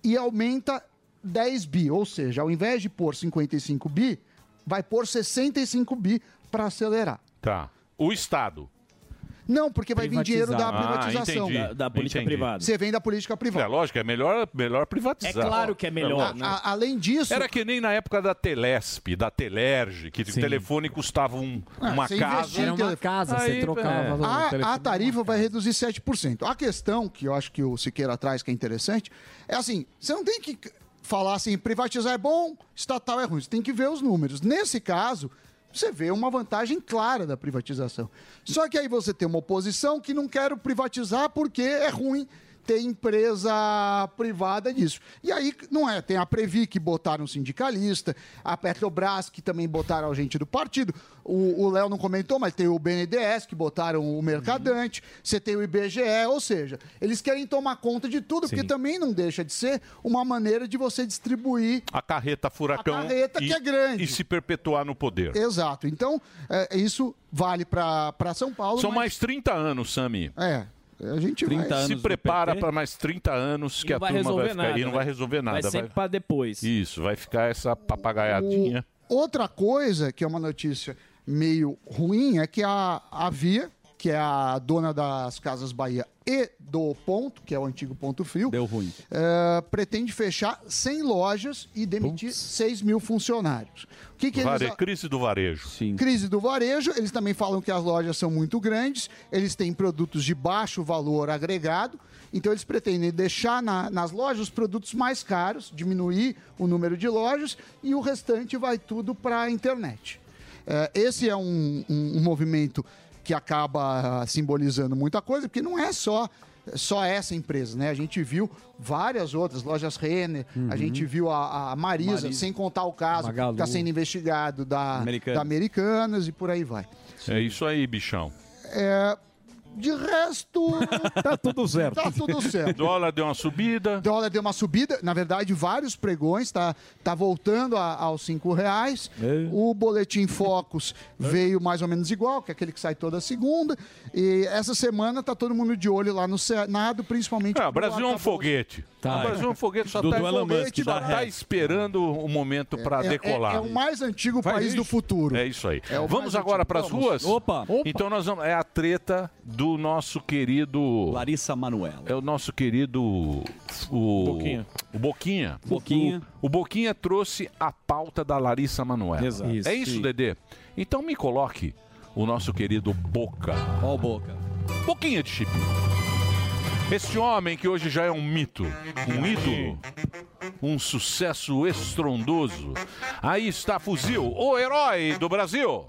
e aumenta 10 bi. Ou seja, ao invés de pôr 55 bi, vai pôr 65 bi para acelerar. Tá. O Estado. Não, porque vai vir dinheiro da. Ah, privatização. entendi. Da- da política Entendi. privada. Você vem da política privada. É lógico, é melhor, melhor privatizar. É claro que é melhor, A- né? a- além disso. Era que nem na época da Telesp, da Telerge, que o telefone custava um- Ah, uma você casa. investia em telefone. Aí, é. A, a tarifa vai reduzir 7%. A questão, que eu acho que o Siqueira traz, que é interessante, é assim: você não tem que falar assim, privatizar é bom, estatal é ruim. Você tem que ver os números. Nesse caso, você vê uma vantagem clara da privatização. Só que aí você tem uma oposição que não quer privatizar porque é ruim ter empresa privada disso. E aí não é, tem a Previ que botaram um sindicalista, a Petrobras que também botaram a gente do partido. O Léo não comentou, mas tem o BNDES que botaram o Mercadante, você tem o IBGE, ou seja, eles querem tomar conta de tudo, porque também não deixa de ser uma maneira de você distribuir A carreta furacão. A carreta e, que é grande. E se perpetuar no poder. Exato. Então, é, isso vale para São Paulo. São mas- mais 30 anos, Sami. É. A gente 30 vai... Se prepara para mais 30 anos que a vai turma vai ficar. nada, e não né? vai resolver nada. Vai sempre pra depois. Isso, vai ficar essa papagaiadinha. Outra coisa, que é uma notícia meio ruim, é que a, a Via, que é a dona das Casas Bahia e do Ponto, que é o antigo Ponto Frio, Deu ruim. eh, pretende fechar 100 lojas e demitir 6 mil funcionários. O que, que Vare- eles... Crise do varejo. Crise do varejo, eles também falam que as lojas são muito grandes, eles têm produtos de baixo valor agregado, então eles pretendem deixar na- nas lojas os produtos mais caros, diminuir o número de lojas e o restante vai tudo para a internet. Eh, esse é um, um- um movimento que acaba ah, simbolizando muita coisa, porque não é só só essa empresa, né? A gente viu várias outras, lojas Renner, Uhum. a gente viu a, a Marisa, Marisa. sem contar o caso Magalu. que está sendo investigado da Americanas. da Americanas e por aí vai. É isso aí, bichão. É, de resto. tá tudo certo. Tá tudo certo. Dólar deu uma subida. Dólar deu uma subida, na verdade, vários pregões, tá, tá voltando a- aos cinco reais. O boletim Focus veio mais ou menos igual, que é aquele que sai toda segunda. E essa semana tá todo mundo de olho lá no Senado, principalmente. Ah, o Brasil é um foguete. Tá. É um foguete, só Do- está do só tá ré. esperando o momento para É- é- decolar. É, o mais antigo Faz país do isso. futuro. É isso aí. É vamos agora para as ruas? Opa. Então nós vamos. É a treta do nosso querido. Larissa Manuela. É o nosso querido. O Boquinha. O Boquinha. Boquinha. O, o Boquinha trouxe a pauta da Larissa Manoela. Exato. É isso, Sim. Dedê? Então me coloque o nosso querido Boca. Ó o Boca. Boquinha de chip. Este homem que hoje já é um mito, um ídolo, um sucesso estrondoso. Aí está Fuzil, o herói do Brasil.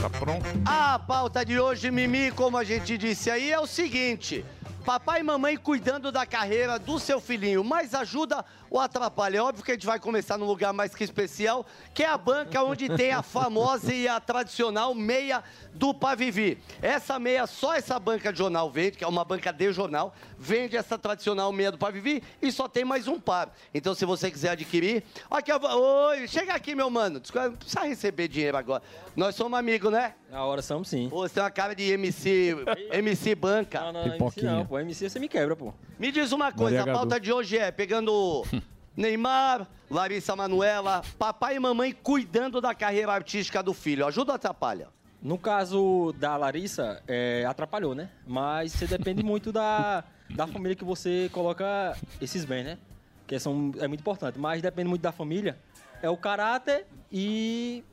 Tá pronto? A pauta de hoje, Mimi, como a gente disse aí, é o seguinte: papai e mamãe cuidando da carreira do seu filhinho, mas ajuda ou atrapalha? É óbvio que a gente vai começar num lugar mais que especial, que é a banca onde tem a famosa e a tradicional meia do Pavivi. Essa meia, só essa banca de jornal vende, que é uma banca de jornal, vende essa tradicional meia do Pavivi e só tem mais um par. Então, se você quiser adquirir, aqui, eu oi, chega aqui, meu mano. Não precisa receber dinheiro agora. Nós somos amigos, né? Na hora somos sim. Pô, você tem uma cara de MC, MC banca. Não, não, MC não, pô. MC você me quebra, pô. Me diz uma coisa, Maria a pauta Gadu. de hoje é pegando Neymar, Larissa Manuela, papai e mamãe cuidando da carreira artística do filho. Ajuda ou atrapalha? No caso da Larissa, é, atrapalhou, né? Mas você depende muito da, da família que você coloca esses bens, né? Que são, é muito importante. Mas depende muito da família. É o caráter e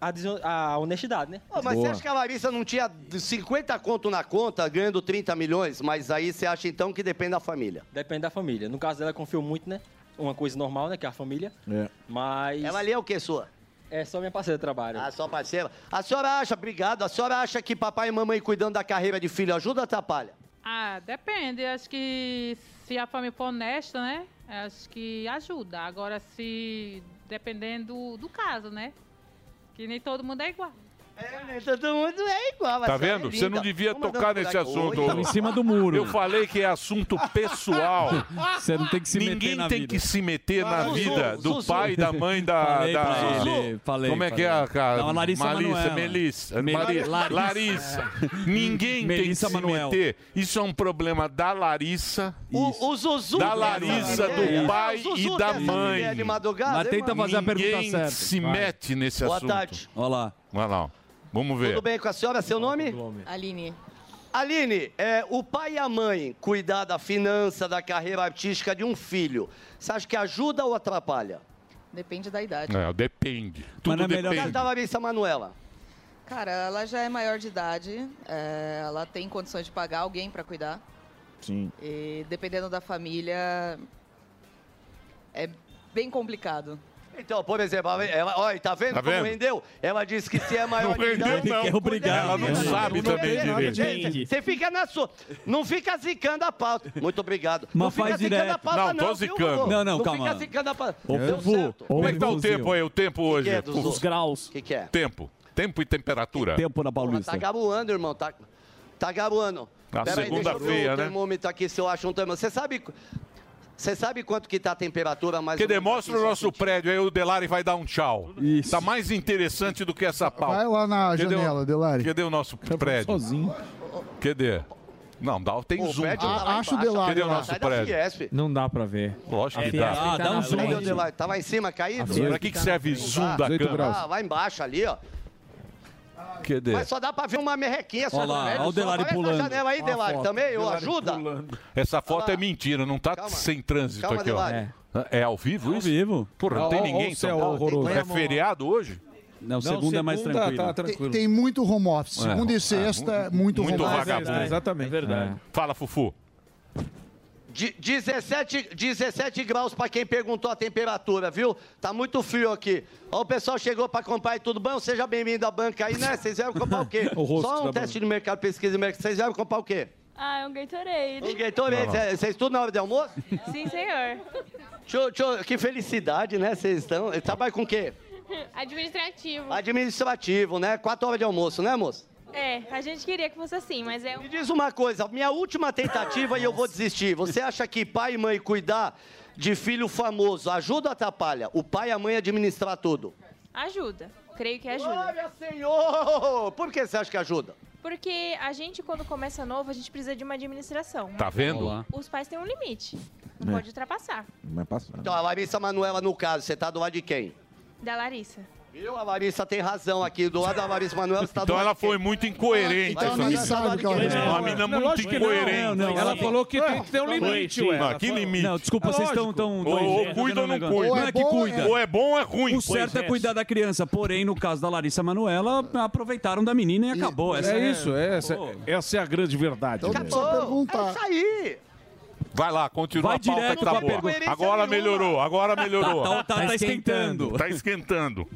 a, a honestidade, né? Ô, mas você acha que a Larissa não tinha 50 conto na conta, ganhando 30 milhões? Mas aí você acha então que depende da família? Depende da família. No caso dela, confiou muito, né? Uma coisa normal, né? Que é a família. Mas... Ela ali é o que, sua? É só minha parceira de trabalho. Ah, só parceira. A senhora acha, obrigado, a senhora acha que papai e mamãe cuidando da carreira de filho ajuda ou atrapalha? Ah, depende. Acho que se a família for honesta, né? Acho que ajuda. Agora, se dependendo do, do caso, né? Que nem todo mundo é igual. Nem todo mundo é igual. Tá vendo? Você não devia tocar nesse assunto. Em cima do muro. Eu falei que é assunto pessoal. Você não tem que se meter Ninguém na tem vida. que se meter na Zuzu, vida do Zuzu. pai e da mãe da. Falei da pra ele, falei, Como é que é a cara? Não, a Larissa Manoela. Melissa. Me- Mari- Larissa. Larissa. Ninguém Melissa tem que se meter. Isso é um problema da Larissa. O, o Zuzu. Da é Larissa, do pai É, e da é mãe. mulher de madrugada, hein, mano? Ninguém se mete nesse Boa assunto. tarde. Olha lá. Olha lá. Vamos ver. Tudo bem com a senhora? Seu nome? Aline. Aline, é, o pai e a mãe cuidar da finança, da carreira artística de um filho, você acha que ajuda ou atrapalha? Depende da idade. É, depende. Tudo No depende. caso da Larissa Manuela. Cara, ela já é maior de idade, é, ela tem condições de pagar alguém pra cuidar. Sim. E dependendo da família, é bem complicado. Então, por exemplo, ela- olha, tá vendo Tá como vendo? rendeu? Ela disse que se é maior Não de rendeu, idade... não. Quer obrigar. Ela não sabe Não também direito. Você fica na sua... Não fica zicando a pauta. Muito obrigado. Mas não fica faz zicando a pauta, Não, tô viu, zicando. Não, não, não calma. fica zicando a pauta. Ô, Deu Fufu, certo. Como é que tá o tempo aí? O tempo hoje? que é? Os graus. O que, que é? Tempo. Tempo e temperatura. Tempo na Porra, tá garoando, irmão. Tá, tá garoando. A Pera aí, segunda deixa eu ver feia, o né? termômetro aqui, se eu acho um termômetro. Você sabe... Você sabe quanto que tá a temperatura mais Que demonstra o nosso prédio, aí o Delari vai dar um tchau. Isso. Tá mais interessante do que essa pauta. Vai lá na Cadê o- janela, Delari. Cadê o nosso prédio? sozinho. Cadê? Não, dá, tem O zoom. prédio tá lá Acha o. Delari Cadê o nosso prédio? Não dá pra ver. Lógico que dá. ah, dá um zoom Cadê o Delari? Tá lá em cima, caído? Pra que, que serve zoom da câmera? Ah, lá embaixo ali, ó. Cadê? Mas só dá pra ver uma merrequinha só Olha lá, olha o. Delari pulando. essa janela aí, Delari, foto. também, Delari ajuda. Essa foto é mentira, não tá sem trânsito Calma, aqui, ó. Delari. É. ao vivo isso? Ao vivo. Porra, não tem ninguém ó em o São céu Paulo. horroroso. É feriado hoje? Não, segunda é mais tranquilo. Tem, tem muito home office. Segunda É. e sexta, muito, Muito home office. vagabundo. Exatamente. É verdade. Fala, Fufu. De- 17, 17 graus para quem perguntou a temperatura, viu? Tá muito frio aqui. Ó, o pessoal chegou para comprar e tudo bom? Seja bem-vindo à banca aí, né? Vocês vieram comprar o quê? O Só um teste de mercado, pesquisa de mercado. Vocês vieram comprar o quê? Ah, é um Gatorade. Um Gatorade. Cê- Vocês tudo na hora de almoço? Sim, senhor. Deixa, eu- deixa eu- que felicidade, né? Vocês estão. Trabalha com o quê? Administrativo. Administrativo, né? Quatro horas de almoço, né, moço? É, a gente queria que fosse assim, mas é... Me diz uma coisa, minha última tentativa e eu vou desistir. Você acha que pai e mãe cuidar de filho famoso ajuda ou atrapalha? O pai e a mãe administrar tudo. Ajuda. Creio que ajuda. Glória, Senhor! Por que você acha que ajuda? Porque a gente, quando começa novo, a gente precisa de uma administração. Tá vendo? Olá. Os pais têm um limite. Não É. pode ultrapassar. Vai passar. Então, a Larissa Manuela, no caso, você tá do lado de quem? Da Larissa. Viu? A Larissa tem razão aqui. Do lado da Larissa Manuela, você tá Então ela foi muito incoerente. Então essa nem sabe o que ela É Uma menina Não, muito lógico que não. incoerente. Não, ela falou que tem que ter um limite, ué. Não, que limite? Não, desculpa, É vocês estão lógico. tão. Ou, ou cuida ou não cuida. Não é que cuida. Ou é bom ou é ruim. O certo é cuidar da criança. Porém, no caso da Larissa Manuela, aproveitaram da menina e acabou. Essa É isso, é, essa, essa é a grande verdade. Então, mesmo. perguntar. É isso aí! Vai lá, continua Vai a pauta direto que tá com a boa. pergunta. Agora melhorou, agora melhorou. Tá, tá, tá, tá esquentando. Tá esquentando.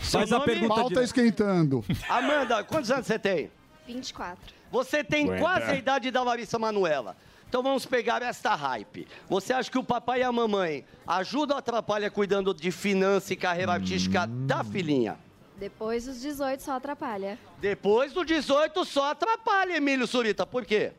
Faz a pergunta Pauta direto. esquentando. Amanda, quantos anos você tem? 24. Você tem Aguenta. quase a idade da Larissa Manuela. Então vamos pegar esta hype. Você acha que o papai e a mamãe ajudam ou atrapalham cuidando de finança e carreira artística da filhinha? Depois dos 18 só atrapalha. Depois do 18 só atrapalha, Emílio Surita. Por quê?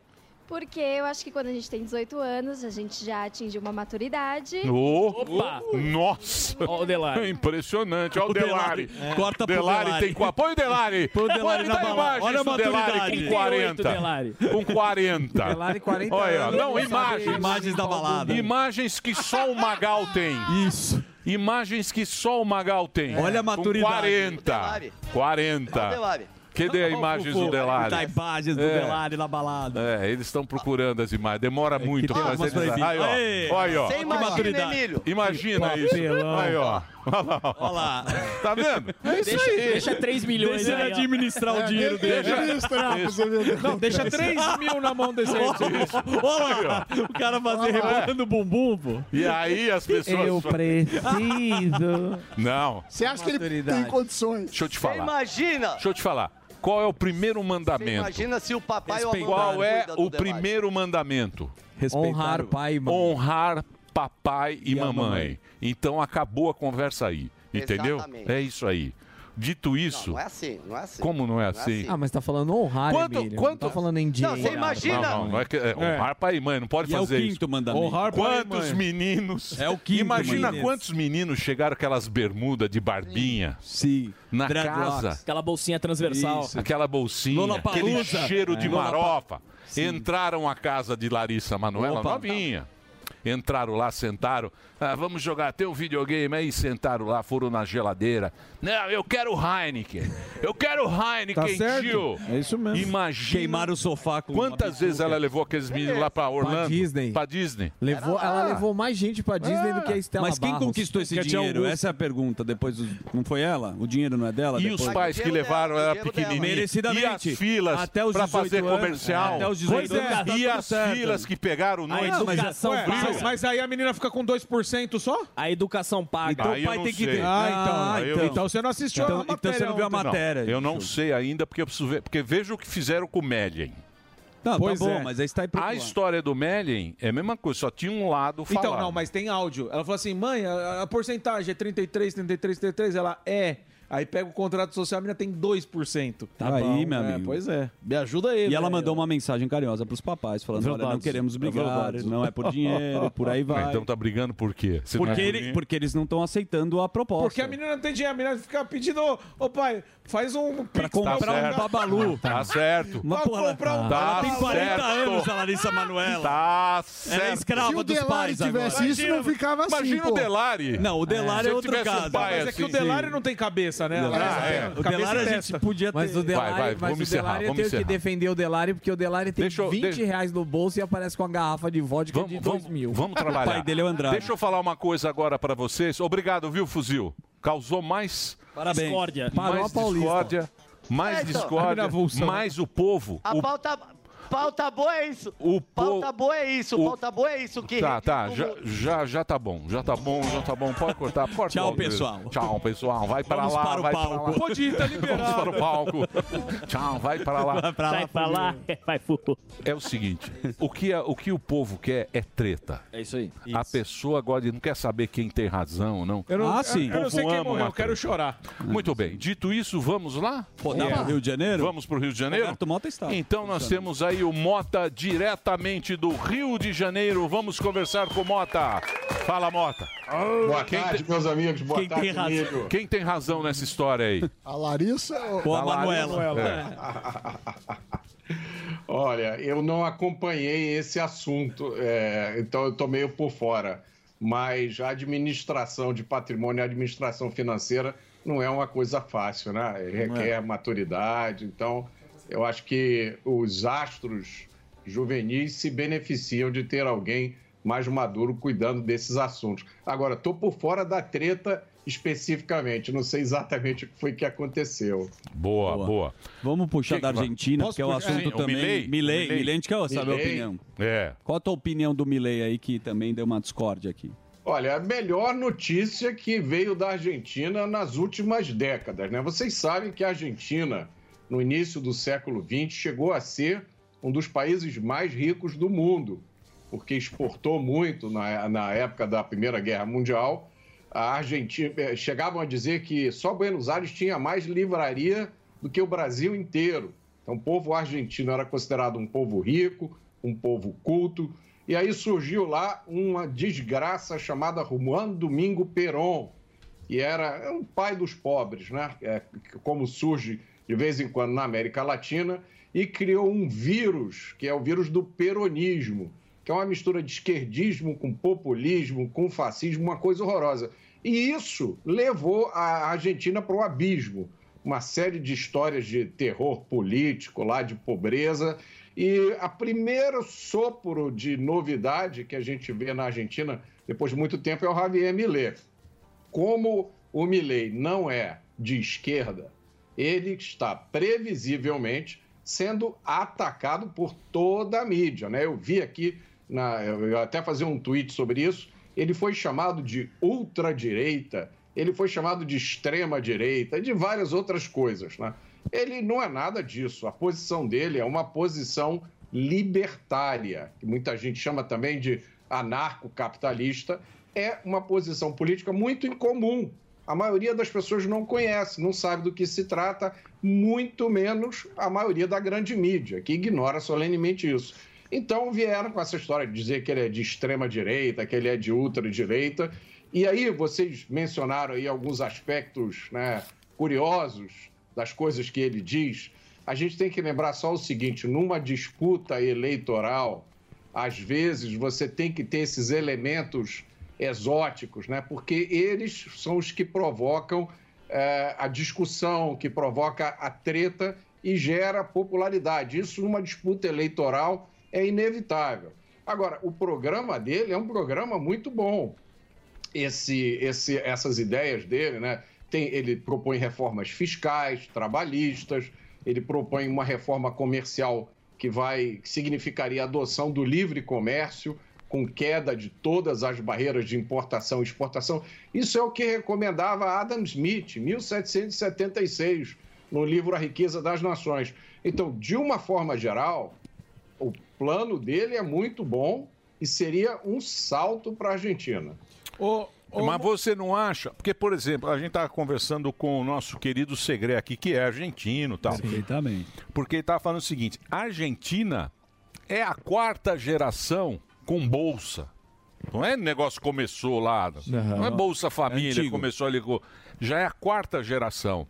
Porque eu acho que quando a gente tem 18 anos, a gente já atingiu uma maturidade. Opa! Nossa! Ó o Delari. Impressionante, olha o, O Delari. Delari. Corta pro Delari. Delari. tem quatro. Põe o Delari. Põe o Delari na dá balada. Olha a maturidade. com 40. 38 Delari. Com 40. Delari, 40 Olha, anos, não, imagens. Imagens da balada. Imagens que só o Magal tem. Isso. Imagens que só o Magal tem. Olha a Com maturidade. 40. Delari. 40. Cadê as imagens do Delari? Tá imagens do É. Delari na balada. É, eles estão procurando as imagens. Demora muito tem pra fazer. pra Aí, ó. Aê. Aí, ó. Imagina, maturidade. Emílio? Imagina Que isso. papelão. Aí, ó. Olha lá. Olha lá. Tá vendo? Deixa, deixa 3 milhões Deixa ele aí, administrar o dinheiro dele. Deixa pra você ver. Não, deixa 3 mil na mão desse Olha lá. O cara fazer rebolando o bumbum, pô. E aí as pessoas. preciso. Não, Você acha que ele tem condições? deixa eu te Você falar. imagina? Deixa eu te falar. Qual é o primeiro Você mandamento? imagina se o papai ou a mamãe Qual é o primeiro mandamento? Honrar pai e mãe. Honrar papai e, a mamãe. mamãe. Então acabou a conversa aí. Entendeu? Exatamente. É isso aí. Dito isso, Não, não é assim, não é assim. como não é assim? Ah, mas tá falando honrar, Quanto- Emílio. quanto- Não tá falando em dinheiro. você imagina- Não, não, não é que, é, honrar pai e mãe, não pode E é o fazer isso. quinto mandamento. Honrar pai Quantos mãe. meninos. É o quinto Imagina quantos meninos chegaram aquelas bermudas de barbinha Sim. na Dreadlocks. casa. Aquela bolsinha transversal. Isso. Aquela bolsinha, aquele cheiro de É. Marofa. Entraram à casa de Larissa Manoela, Opa. novinha. Entraram lá, sentaram. Ah, vamos jogar até o videogame. Aí sentaram lá, foram na geladeira. Não, eu quero Heineken. Eu quero Heineken, Tá certo? tio. É isso mesmo. Imagina. Queimaram o sofá com Quantas vezes ela levou aqueles meninos lá pra Orlando? Disney. Pra Disney. Levou, ela levou mais gente pra Disney do que a Estela Mas quem Barros. conquistou esse dinheiro? Augusto. Essa é a pergunta. Depois, não foi ela? O dinheiro não é dela? E depois? os pais que levaram dela, dela. pequenininho. Merecidamente. E as filas Até os pra 18 fazer anos. comercial. Até os 18 Pois é. anos. E as filas que pegaram A noite. mas- educação Ué, paga. Mas, mas aí a menina fica com 2% só? A educação paga. Então Aí o pai não tem que ter. Ah, então. Então. não- você não assistiu Então- a então matéria você não viu a ontem. matéria. eu não sei ainda porque eu preciso ver. Porque veja o que fizeram com o Medley. Não, Pois tá bom, é. mas aí está aí A história do Medley é a mesma coisa, só tinha um lado falando. Então, não, mas tem áudio. Ela falou assim, mãe, a, a porcentagem é 33, 33, 33. Ela é. Aí pega o contrato social, a menina tem 2%. Tá aí, meu É, amigo. pois é. Me ajuda ele. E ela mandou uma mensagem carinhosa pros papais, falando: olha, não queremos É brigar, verdade. não é por dinheiro, por aí vai. Então tá brigando por quê? Você não Porque, é por ele- porque eles não estão aceitando a proposta. Porque a menina não tem dinheiro, a menina fica pedindo, ô ô, pai, faz um Pra comprar pra um babalu. Tá certo. Pra porra, comprar um Tá ela tem 40 certo. anos, a Larissa Manoela. Tá Ela é certo. Se escrava o dos Delari pais tivesse agora. isso, não ficava assim, Imagina pô. o Delari. Não, o Delari é eu outro um caso. pai Mas é que o assim, Delari não tem cabeça, né? Ela Ah, é. O Delari a gente podia ter. Mas o Delari, vai, mas vamos o encerrar, Delari tenho que defender o Delari, porque o Delari tem Deixa eu- 20 deixa- reais no bolso e aparece com a garrafa de vodka de Vamos, 2 vamos, mil. vamos O trabalhar. pai dele é o Andrade. Deixa eu falar uma coisa agora pra vocês. Obrigado, viu, Fuzil? Causou mais, Parabéns. Discórdia. Parou mais a Paulista. discórdia, mais É, então. discórdia, avulsa, mais o povo. A o- pauta. Pauta boa é isso. O Pauta boa é isso. o- Pauta boa é isso. Que Tá, tá, já, já, já tá bom, já tá bom, já tá bom. Pode cortar, corta Tchau, logo, pessoal. beleza. Tchau, pessoal. Vai pra Vamos lá, para o vai pra palco. lá. Pode ir, tá liberado. Vamos para o palco. Tchau, vai para lá. Vai pra lá, Sai pra lá, vai pro... É o seguinte, o que, a- o que o povo quer é treta. É isso aí. A pessoa gosta de, não quer saber quem tem razão ou não. Eu não- Ah, sim. eu- eu não sei quem morreu, eu quero chorar. Muito bem. Dito isso, vamos lá? Rodar pro Rio de Janeiro? Vamos pro Rio de Janeiro? Roberto Mota está. Então nós temos aí o Mota diretamente do Rio de Janeiro. Vamos conversar com o Mota. Fala, Mota. Boa tarde, meus amigos. Boa Quem tarde, tem razão? Emílio. Quem tem razão nessa história aí? A Larissa ou Ou a Manuela? Olha, eu não acompanhei esse assunto, é, então eu estou meio por fora. Mas a administração de patrimônio e a administração financeira não é uma coisa fácil, né? Requer maturidade. Então, eu acho que os astros juvenis se beneficiam de ter alguém mais maduro cuidando desses assuntos. Agora, estou por fora da treta especificamente, não sei exatamente o que foi que aconteceu. Boa, boa. Vamos puxar Que da Argentina, que é o assunto o também. Milei? Milei, Milei. Milei, a gente quer saber a opinião. É. Qual a tua opinião do Milei aí, que também deu uma discórdia aqui? Olha, a melhor notícia que veio da Argentina nas últimas décadas, né? Vocês sabem que a Argentina, no início do século XX, chegou a ser um dos países mais ricos do mundo, porque exportou muito na, na época da Primeira Guerra Mundial. A Argentina eh, chegavam a dizer que só Buenos Aires tinha mais livraria do que o Brasil inteiro. Então, o povo argentino era considerado um povo rico, um povo culto. E aí surgiu lá uma desgraça chamada Juan Domingo Perón, que era um pai dos pobres, né? É, como surge de vez em quando na América Latina, e criou um vírus, que é o vírus do peronismo, que é uma mistura de esquerdismo com populismo, com fascismo, uma coisa horrorosa. E isso levou a Argentina para o abismo. Uma série de histórias de terror político lá, de pobreza. E a primeiro sopro de novidade que a gente vê na Argentina, depois de muito tempo, é o Javier Milei. Como o Milei não é de esquerda, ele está previsivelmente sendo atacado por toda a mídia. Né? Eu vi aqui, na, eu até fazer um tweet sobre isso, ele foi chamado de ultradireita, ele foi chamado de extrema-direita de várias outras coisas. Né? Ele não é nada disso. A posição dele é uma posição libertária, que muita gente chama também de anarcocapitalista, é uma posição política muito incomum. A maioria das pessoas não conhece, não sabe do que se trata, muito menos a maioria da grande mídia, que ignora solenemente isso. Então vieram com essa história de dizer que ele é de extrema direita, que ele é de ultradireita. E aí vocês mencionaram aí alguns aspectos né, curiosos das coisas que ele diz. A gente tem que lembrar só o seguinte: numa disputa eleitoral, às vezes você tem que ter esses elementos exóticos, né? Porque eles são os que provocam eh, a discussão, que provoca a treta e gera popularidade. Isso numa disputa eleitoral é inevitável. Agora, o programa dele é um programa muito bom. Esse, esse, essas ideias dele, né? Tem, ele propõe reformas fiscais, trabalhistas, ele propõe uma reforma comercial que vai que significaria a adoção do livre comércio, com queda de todas as barreiras de importação e exportação. Isso é o que recomendava Adam Smith, 1776, no livro A Riqueza das Nações. Então, de uma forma geral, o plano dele é muito bom e seria um salto para a Argentina. Mas você não acha? Porque, por exemplo, a gente estava conversando com o nosso querido Segre aqui, que é argentino tal. Perfeitamente. Porque ele estava falando o seguinte: a Argentina é a quarta geração com bolsa. Não é negócio que começou lá. Não é Bolsa Família, antigo. começou ali. com- Já é a quarta geração.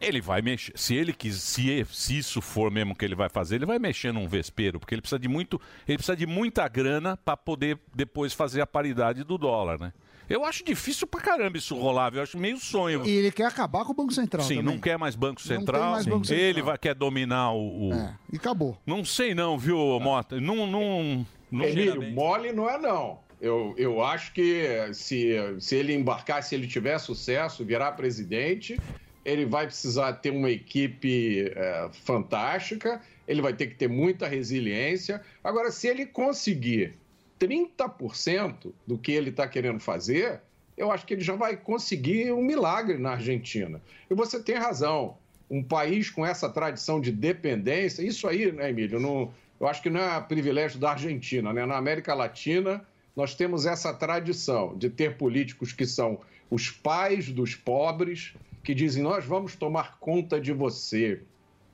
Ele vai mexer. Se ele quis, se, se isso for mesmo que ele vai fazer, ele vai mexer num vespeiro, porque ele precisa de muito, ele precisa de muita grana para poder depois fazer a paridade do dólar, né? Eu acho difícil pra caramba isso rolar, viu? eu acho meio sonho. E ele quer acabar com o Banco Central Sim, também. não quer mais Banco Não tem Central. mais Banco Central. Ele vai, quer dominar o. o- É, e acabou. Não sei não, viu, Mota? Não, não, não Emílio, mole não é não. Eu, eu acho que se, se ele embarcar, se ele tiver sucesso, virar presidente, ele vai precisar ter uma equipe é, fantástica, ele vai ter que ter muita resiliência. Agora, se ele conseguir 30% do que ele está querendo fazer, eu acho que ele já vai conseguir um milagre na Argentina. E você tem razão. Um país com essa tradição de dependência, isso aí, né, Emílio? Não, eu acho que não é privilégio da Argentina, né? Na América Latina, nós temos essa tradição de ter políticos que são os pais dos pobres, que dizem: nós vamos tomar conta de você,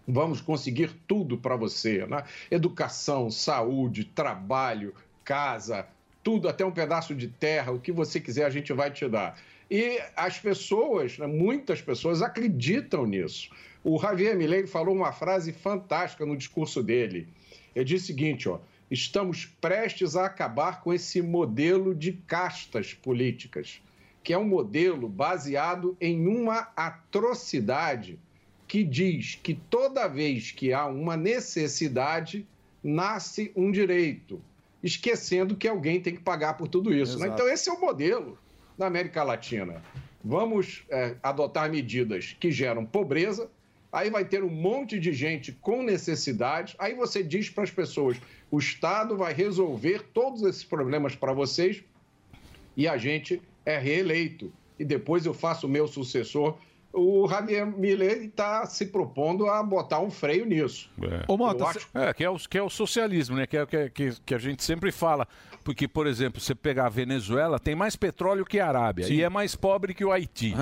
vamos conseguir tudo para você, né? Educação, saúde, trabalho, casa, tudo, até um pedaço de terra, o que você quiser a gente vai te dar. E as pessoas, né, muitas pessoas acreditam nisso. O Javier Milei falou uma frase fantástica no discurso dele. Ele disse o seguinte, ó, estamos prestes a acabar com esse modelo de castas políticas, que é um modelo baseado em uma atrocidade que diz que toda vez que há uma necessidade, nasce um direito, esquecendo que alguém tem que pagar por tudo isso. né? Então, esse é o modelo da América Latina. Vamos é, adotar medidas que geram pobreza, aí vai ter um monte de gente com necessidade, aí você diz para as pessoas: o Estado vai resolver todos esses problemas para vocês e a gente é reeleito. E depois eu faço o meu sucessor. O Javier Milei está se propondo a botar um freio nisso. É. Ô, Mota, acho- É, que é, o, que é o socialismo, né? Que é que, que a gente sempre fala. Porque, por exemplo, você pegar a Venezuela, tem mais petróleo que a Arábia. Sim. E é mais pobre que o Haiti.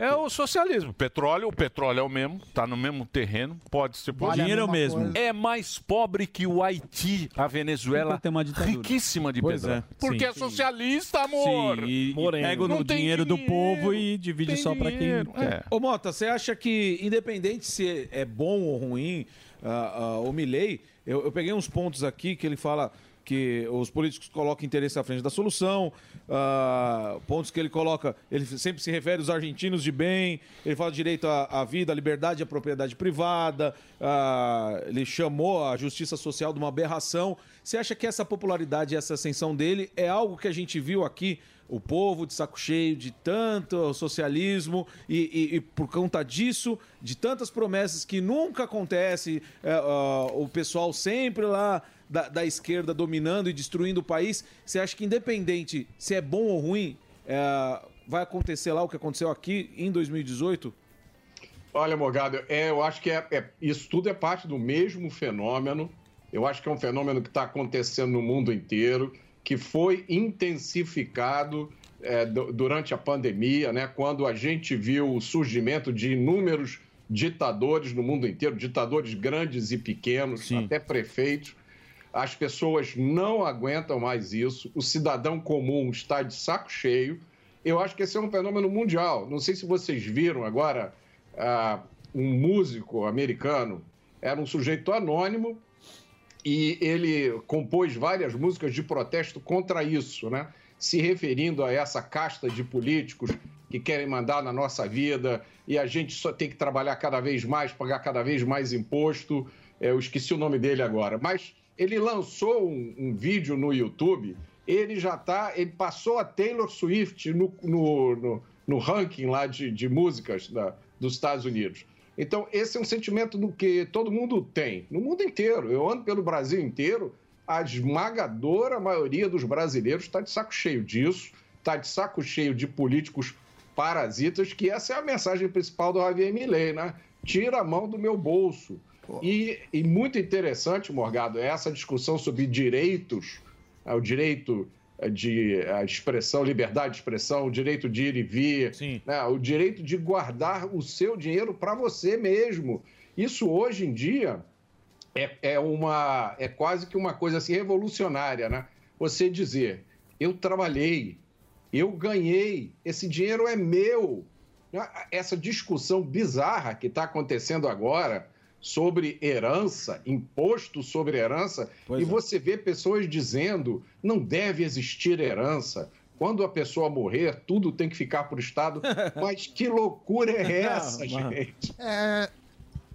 é o socialismo. Petróleo, o petróleo é o mesmo, tá no mesmo terreno, pode ser Vale a Dinheiro é o mesmo. coisa. É mais pobre que o Haiti, a Venezuela. riquíssima de Pois petróleo. é, Porque sim. é socialista, amor. Sim, e, e pega o tem dinheiro do povo e divide só pra quem dinheiro. quer. Ô Mota, você acha que, independente se é bom ou ruim, ah, ah, o Milley, eu, eu peguei uns pontos aqui que ele fala que os políticos colocam interesse à frente da solução, ah, pontos que ele coloca, ele sempre se refere aos argentinos de bem, ele fala direito à, à vida, à liberdade à propriedade privada, ah, ele chamou a justiça social de uma aberração. Você acha que essa popularidade e essa ascensão dele é algo que a gente viu aqui o povo de saco cheio de tanto socialismo e, e- e por conta disso, de tantas promessas que nunca acontece, é, ó, o pessoal sempre lá da, da esquerda dominando e destruindo o país. Você acha que independente se é bom ou ruim, é, vai acontecer lá o que aconteceu aqui em 2018? Olha, Morgado, é, eu acho que é, é- isso tudo é parte do mesmo fenômeno. Eu acho que é um fenômeno que está acontecendo no mundo inteiro, que foi intensificado é, du- durante a pandemia, né, quando a gente viu o surgimento de inúmeros ditadores no mundo inteiro, ditadores grandes e pequenos, até prefeitos. As pessoas não aguentam mais isso, o cidadão comum está de saco cheio. Eu acho que esse é um fenômeno mundial. Não sei se vocês viram agora ah, um músico americano, era um sujeito anônimo e ele compôs várias músicas de protesto contra isso, né? Se referindo a essa casta de políticos que querem mandar na nossa vida e a gente só tem que trabalhar cada vez mais, pagar cada vez mais imposto. É, eu esqueci o nome dele agora, mas ele lançou um, um vídeo no YouTube. Ele já tá, ele passou a Taylor Swift no, no, no, no ranking lá de, de músicas da- dos Estados Unidos. Então, esse é um sentimento do que todo mundo tem, no mundo inteiro. Eu ando pelo Brasil inteiro, a esmagadora maioria dos brasileiros está de saco cheio disso, está de saco cheio de políticos parasitas, que essa é a mensagem principal do Javier Milei, né? Tira a mão do meu bolso. E, e muito interessante, Morgado, é essa discussão sobre direitos, é, o direito de a expressão, liberdade de expressão, o direito de ir e vir, né, o direito de guardar o seu dinheiro para você mesmo. Isso hoje em dia é, é uma é quase que uma coisa assim revolucionária, né? Você dizer, eu trabalhei, eu ganhei, esse dinheiro é meu. Essa discussão bizarra que está acontecendo agora sobre herança, imposto sobre herança, e você vê pessoas dizendo não deve existir herança. Quando a pessoa morrer, tudo tem que ficar para o Estado. Mas que loucura é essa, Não, gente? É,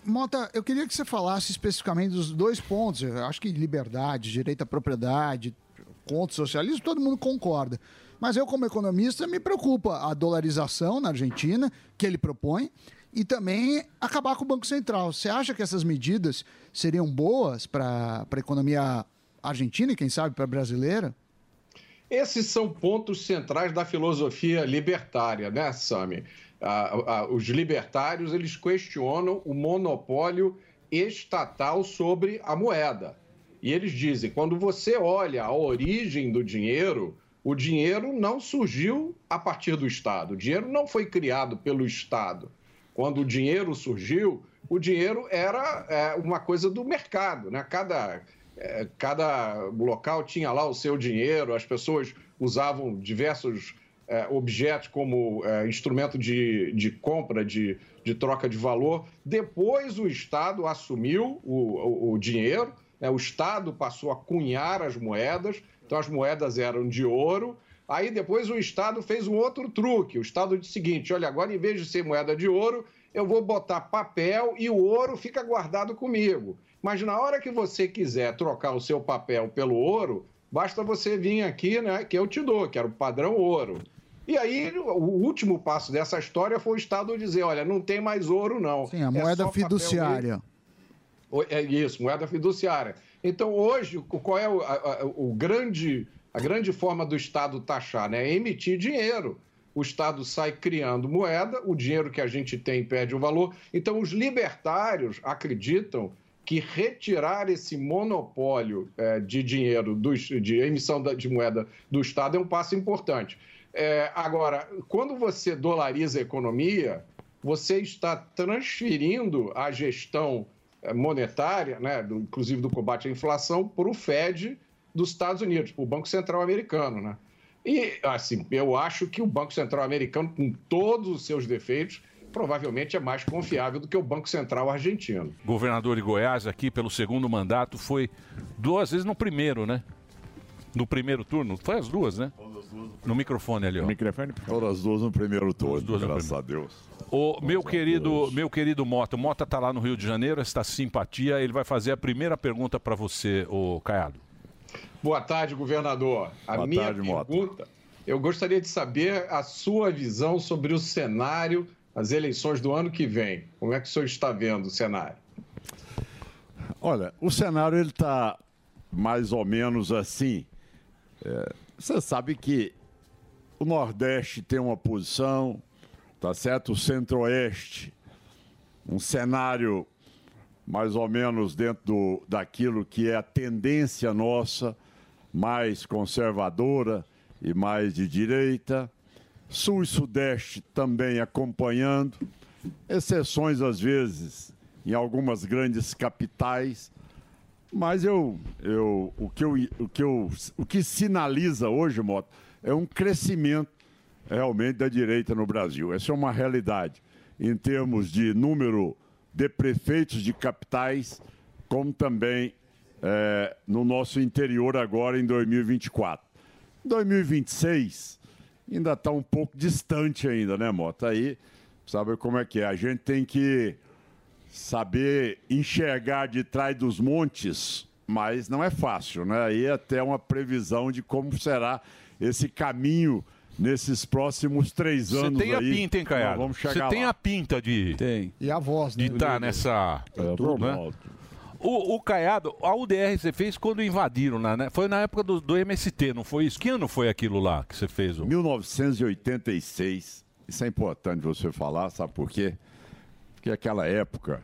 Mota, eu queria que você falasse especificamente dos dois pontos. Eu acho que liberdade, direito à propriedade, contra o socialismo, todo mundo concorda. Mas eu, como economista, me preocupa a dolarização na Argentina, que ele propõe, e também acabar com o Banco Central. Você acha que essas medidas seriam boas para a economia argentina e, quem sabe, para a brasileira? Esses são pontos centrais da filosofia libertária, né, Sami? Ah, ah, os libertários eles questionam o monopólio estatal sobre a moeda. E eles dizem: quando você olha a origem do dinheiro, o dinheiro não surgiu a partir do Estado. O dinheiro não foi criado pelo Estado. Quando o dinheiro surgiu, o dinheiro era é, uma coisa do mercado. Né? Cada, é, cada local tinha lá o seu dinheiro, as pessoas usavam diversos é, objetos como é, instrumento de, de compra, de, de troca de valor. Depois o Estado assumiu o, o, o dinheiro, né? o Estado passou a cunhar as moedas, então as moedas eram de ouro. Aí depois o Estado fez um outro truque. O Estado disse o seguinte: olha, agora em vez de ser moeda de ouro, eu vou botar papel e o ouro fica guardado comigo. Mas na hora que você quiser trocar o seu papel pelo ouro, basta você vir aqui, né, que eu te dou, que era o padrão ouro. E aí, o último passo dessa história foi o Estado dizer: olha, não tem mais ouro, não. Sim, a É moeda fiduciária. É isso, moeda fiduciária. Então, hoje, qual é o, a, a- o grande, a grande forma do Estado taxar? Né? É emitir dinheiro. O Estado sai criando moeda, o dinheiro que a gente tem perde o valor. Então, os libertários acreditam que retirar esse monopólio eh, de dinheiro, dos- de emissão de moeda do Estado é um passo importante. Eh, agora, quando você dolariza a economia, você está transferindo a gestão eh, monetária, né, do- inclusive do combate à inflação, para o Fed dos Estados Unidos, para o Banco Central Americano. Né? E, assim, eu acho que o Banco Central Americano, com todos os seus defeitos, provavelmente é mais confiável do que o Banco Central Argentino. Governador de Goiás aqui pelo segundo mandato foi duas vezes no primeiro, né? No primeiro turno. Foi as duas, né? No microfone ali, ó. microfone? Todas as duas no primeiro turno, duas no graças a Deus. O meu querido, meu querido Mota, o Mota tá lá no Rio de Janeiro, esta simpatia, ele vai fazer a primeira pergunta para você, o Caiado. Boa tarde, governador. A Boa minha tarde, Mota. pergunta, eu gostaria de saber a sua visão sobre o cenário, as eleições do ano que vem. Como é que o senhor está vendo o cenário? Olha, o cenário ele está mais ou menos assim. É, você sabe que o Nordeste tem uma posição, tá certo? O Centro-Oeste, um cenário mais ou menos dentro do, daquilo que é a tendência nossa, mais conservadora e mais de direita. Sul e Sudeste também acompanhando, exceções às vezes em algumas grandes capitais. Mas eu, eu, o, que eu, o, que eu, o que sinaliza hoje, Mota, é um crescimento realmente da direita no Brasil. Essa é uma realidade em termos de número de prefeitos de capitais, como também eh, no nosso interior agora em 2024. 2026 ainda está um pouco distante ainda, né, Mota? Aí, sabe como é que é? A gente tem que saber enxergar de trás dos montes, mas não é fácil, né? Aí é até uma previsão de como será esse caminho nesses próximos três Você anos tem a aí. pinta, hein, Caiado? Vamos Você chegar tem lá. a pinta de... Tem. E a voz, De né? estar nessa... né? O, o Caiado, a UDR você fez quando invadiram, na, né? foi na época do, do MST, não foi isso? Que ano foi aquilo lá que você fez? O... 1986. Isso é importante você falar, sabe por quê? Porque aquela época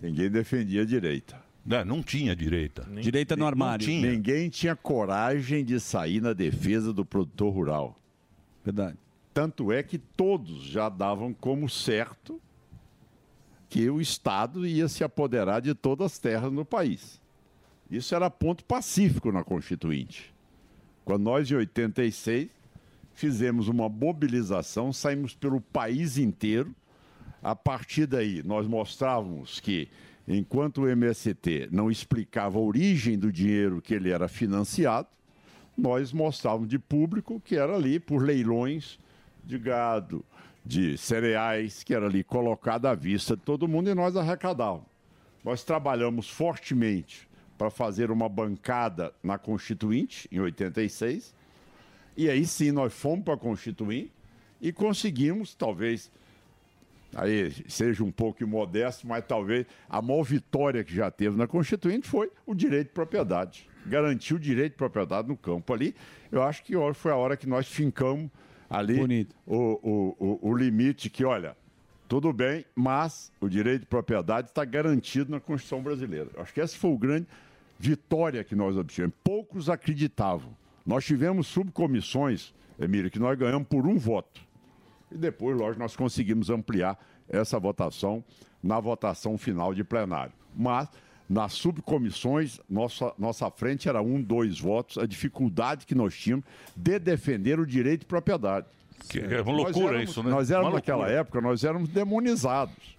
ninguém defendia a direita. Não, não tinha direita. Direita no armário. Não tinha. Ninguém tinha coragem de sair na defesa do produtor rural. Verdade. Tanto é que todos já davam como certo que o Estado ia se apoderar de todas as terras no país. Isso era ponto pacífico na Constituinte. Quando nós, em 86, fizemos uma mobilização, saímos pelo país inteiro. A partir daí, nós mostrávamos que, enquanto o MST não explicava a origem do dinheiro que ele era financiado, nós mostrávamos de público que era ali por leilões de gado, de cereais, que era ali colocado à vista de todo mundo e nós arrecadávamos. Nós trabalhamos fortemente para fazer uma bancada na Constituinte, em 86, e aí sim nós fomos para a Constituinte e conseguimos, talvez aí seja um pouco modesto, mas talvez a maior vitória que já teve na Constituinte foi o direito de propriedade. Garantiu o direito de propriedade no campo ali. Eu acho que foi a hora que nós fincamos ali o, o, o, o limite que, olha, tudo bem, mas o direito de propriedade está garantido na Constituição brasileira. Acho que essa foi o grande vitória que nós obtivemos. Poucos acreditavam. Nós tivemos subcomissões, Emílio, que nós ganhamos por um voto. E depois, lógico, nós conseguimos ampliar essa votação na votação final de plenário. Mas, nas subcomissões, nossa, nossa frente era um, dois votos, a dificuldade que nós tínhamos de defender o direito de propriedade. Que é uma loucura éramos- isso, né? Nós éramos, Uma naquela loucura. época, nós éramos demonizados.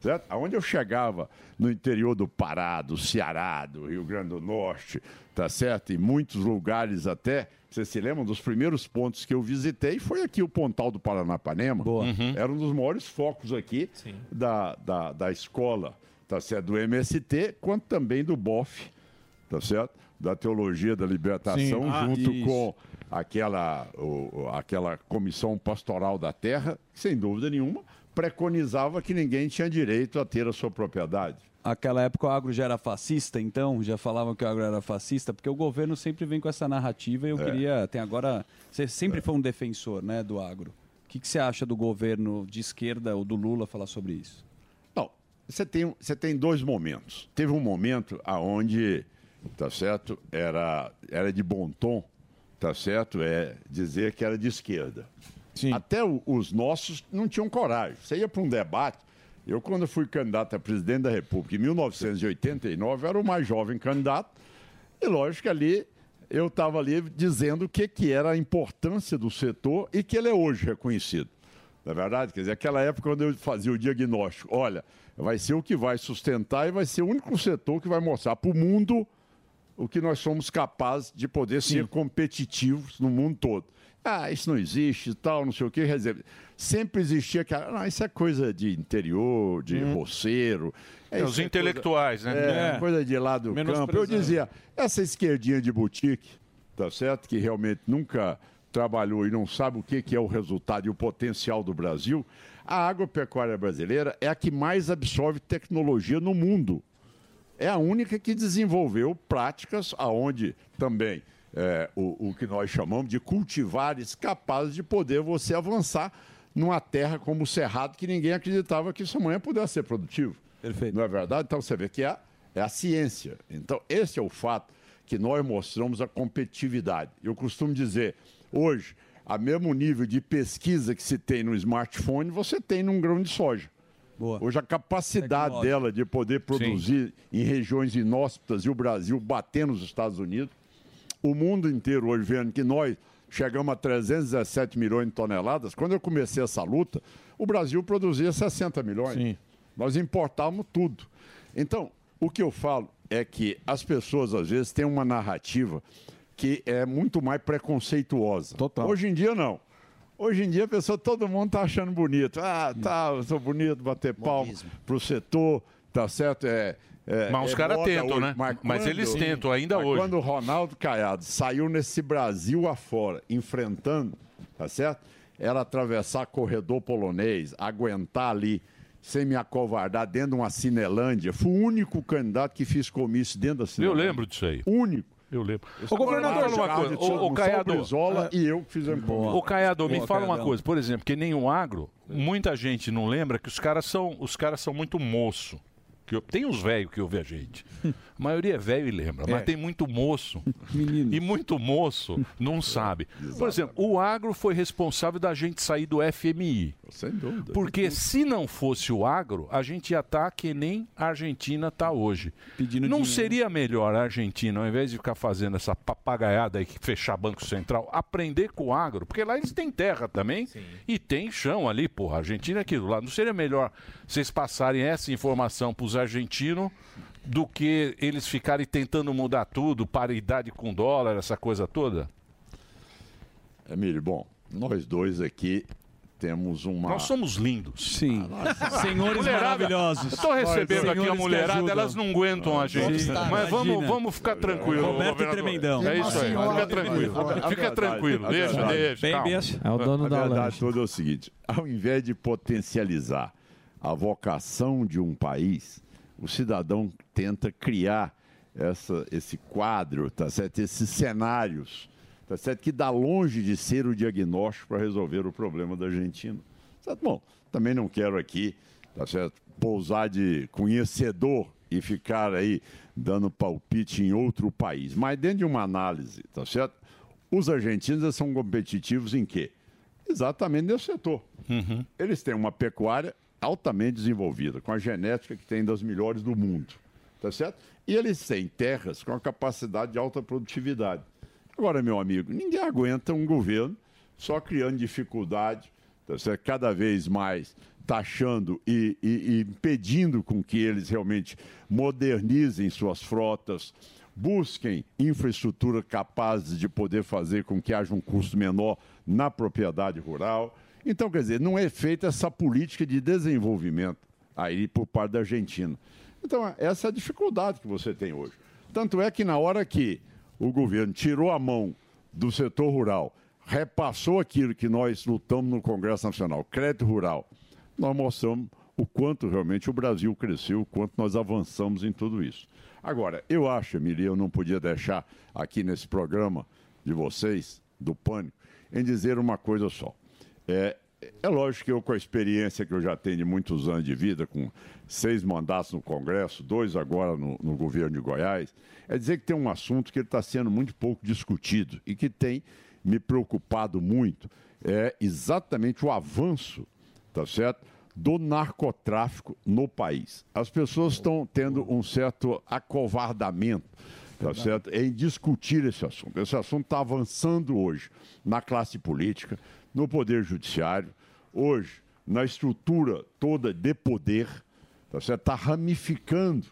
Certo? Aonde eu chegava no interior do Pará, do Ceará, do Rio Grande do Norte, tá certo? Em muitos lugares até. Vocês se lembram dos primeiros pontos que eu visitei? Foi aqui o Pontal do Paranapanema. Uhum. Era um dos maiores focos aqui da, da, da escola, tá certo? Do MST, quanto também do BOF, tá certo? Da Teologia da Libertação, Sim. Ah, junto isso. com aquela, o- aquela Comissão Pastoral da Terra, que, sem dúvida nenhuma, preconizava que ninguém tinha direito a ter a sua propriedade. Aquela época o agro já era fascista, então? Já falavam que o agro era fascista? Porque o governo sempre vem com essa narrativa e eu É. queria. Tem agora. Você sempre foi um defensor né, do agro. O que, que você acha do governo de esquerda ou do Lula falar sobre isso? Você tem, você tem dois momentos. Teve um momento aonde, tá certo, era, era de bom tom, tá certo, é dizer que era de esquerda. Até o- os nossos não tinham coragem. Você ia para um debate. Eu, quando fui candidato a presidente da República, em 1989, eu era o mais jovem candidato. E lógico que ali eu estava ali dizendo o que, que era a importância do setor e que ele é hoje reconhecido. Não é verdade? Quer dizer, aquela época quando eu fazia o diagnóstico, olha, vai ser o que vai sustentar e vai ser o único setor que vai mostrar para o mundo o que nós somos capazes de poder ser competitivos no mundo todo. Ah, isso não existe e tal, não sei o quê. quer dizer, Sempre existia aquela. Não, isso é coisa de interior, de roceiro. É, isso os coisa- intelectuais, né? É, É. coisa de lá do campo. Eu Menosprezando. dizia, essa esquerdinha de boutique, tá certo? Que realmente nunca trabalhou e não sabe o que, que é o resultado e o potencial do Brasil. A agropecuária brasileira é a que mais absorve tecnologia no mundo é a única que desenvolveu práticas aonde também é, o, o que nós chamamos de cultivares capazes de poder você avançar numa terra como o Cerrado, que ninguém acreditava que isso amanhã pudesse ser produtivo. Perfeito. Não é verdade? Então você vê que é, é a ciência. Então, esse é o fato que nós mostramos a competitividade. Eu costumo dizer, hoje, a mesmo nível de pesquisa que se tem no smartphone, você tem num grão de soja. Hoje a capacidade Tecnológico. dela de poder produzir em regiões inóspitas e o Brasil bater nos Estados Unidos, o mundo inteiro hoje vendo que nós chegamos a 317 milhões de toneladas. Quando eu comecei essa luta, o Brasil produzia 60 milhões. Nós importávamos tudo. Então, o que eu falo é que as pessoas, às vezes, têm uma narrativa que é muito mais preconceituosa. Hoje em dia, não. Hoje em dia, a pessoa, todo mundo está achando bonito. Ah, tá, eu sou bonito, bater palma pro setor, tá certo? É, é, Mas os é caras tentam, hoje. né? Mas eles tentam ainda mas hoje. Quando o Ronaldo Caiado saiu nesse Brasil afora, enfrentando, tá certo? Era atravessar corredor polonês, aguentar ali, sem me acovardar, dentro de uma Cinelândia. Fui o único candidato que fiz comício dentro da Eu Cinelândia. lembro disso aí. Único. Eu lembro. Ô, governador, fala uma coisa. Ô, ô, Caiado, Brizola e eu fizemos. Ô, Caiado, me fala uma coisa. Por exemplo, que nem o agro, muita gente não lembra que os caras são, os caras são muito moço. Que eu- tem uns velhos que ouvem a gente. A maioria é velho e lembra, mas É. tem muito moço. E muito moço não sabe. Por exemplo, o agro foi responsável da gente sair do FMI. Sem dúvida. Porque se não fosse o agro, a gente ia estar que nem a Argentina está hoje. não seria melhor a Argentina, ao invés de ficar fazendo essa papagaiada aí, que fechar Banco Central, aprender com o agro? Porque lá eles têm terra também e tem chão ali, porra. A Argentina é aquilo lá. Não seria melhor vocês passarem essa informação para os argentinos do que eles ficarem tentando mudar tudo, paridade com dólar, essa coisa toda? Emílio, bom, nós dois aqui temos uma... Nós somos lindos. Sim. Senhores Mulherada, maravilhosos. Estou recebendo Nós, aqui a senhores mulherada, elas não aguentam a gente. Sim. Mas vamos, Imagina. vamos ficar tranquilo. Roberto governador. Tremendão. É isso aí, Tem uma fica tranquilo. A Fica verdade, tranquilo, a deixa, verdade. deixa. calma. a verdade toda é o seguinte: ao invés de potencializar a vocação de um país, o cidadão tenta criar essa, esse quadro, tá certo? esses cenários, tá certo? que dá longe de ser o diagnóstico para resolver o problema da Argentina. Certo? Bom, também não quero aqui tá certo? pousar de conhecedor e ficar aí dando palpite em outro país. Mas dentro de uma análise, tá certo? Os argentinos são competitivos em quê? Exatamente nesse setor. Eles têm uma pecuária altamente desenvolvida, com a genética que tem das melhores do mundo, tá certo? E eles têm terras com a capacidade de alta produtividade. Agora, meu amigo, ninguém aguenta um governo só criando dificuldade, tá certo? cada vez mais taxando e, e- e impedindo com que eles realmente modernizem suas frotas, busquem infraestrutura capazes de poder fazer com que haja um custo menor na propriedade rural. Então, quer dizer, não é feita essa política de desenvolvimento aí por parte da Argentina. Então, essa é a dificuldade que você tem hoje. Tanto é que na hora que o governo tirou a mão do setor rural, repassou aquilo que nós lutamos no Congresso Nacional, crédito rural, nós mostramos o quanto realmente o Brasil cresceu, o quanto nós avançamos em tudo isso. Agora, eu acho, Emília, eu não podia deixar aqui nesse programa de vocês, do Pânico, em dizer uma coisa só. É, é lógico que eu, com a experiência que eu já tenho de muitos anos de vida, com seis mandatos no Congresso, dois agora no, no governo de Goiás, é dizer que tem um assunto que está sendo muito pouco discutido e que tem me preocupado muito, é exatamente o avanço, tá certo? Do narcotráfico no país. As pessoas estão tendo um certo acovardamento tá certo? em discutir esse assunto. Esse assunto está avançando hoje na classe política, no poder judiciário, hoje na estrutura toda de poder, tá? Está ramificando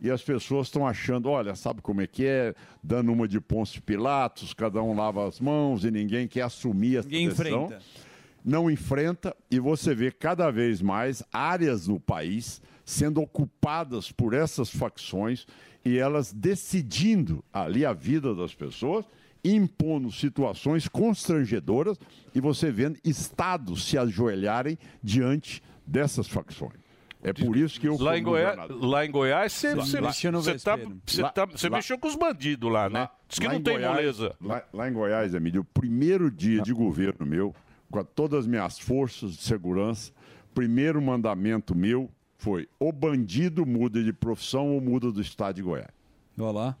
e as pessoas estão achando, olha, sabe como é que é, dando uma de Pôncio Pilatos, cada um lava as mãos e ninguém quer assumir essa Ninguém enfrenta. não enfrenta e você vê cada vez mais áreas no país sendo ocupadas por essas facções e elas decidindo ali a vida das pessoas, impondo situações constrangedoras e você vendo estados se ajoelharem diante dessas facções. É por isso que eu Lá em, Goiás, lá em Goiás, você, tá- você Lá- tá- você lá- mexeu com os bandidos lá, né? Diz que não em tem Goiás- moleza. Lá, lá em Goiás, Emílio, o primeiro dia de governo meu, com todas as minhas forças de segurança, primeiro mandamento meu foi: o bandido muda de profissão ou muda do estado de Goiás. Olha lá.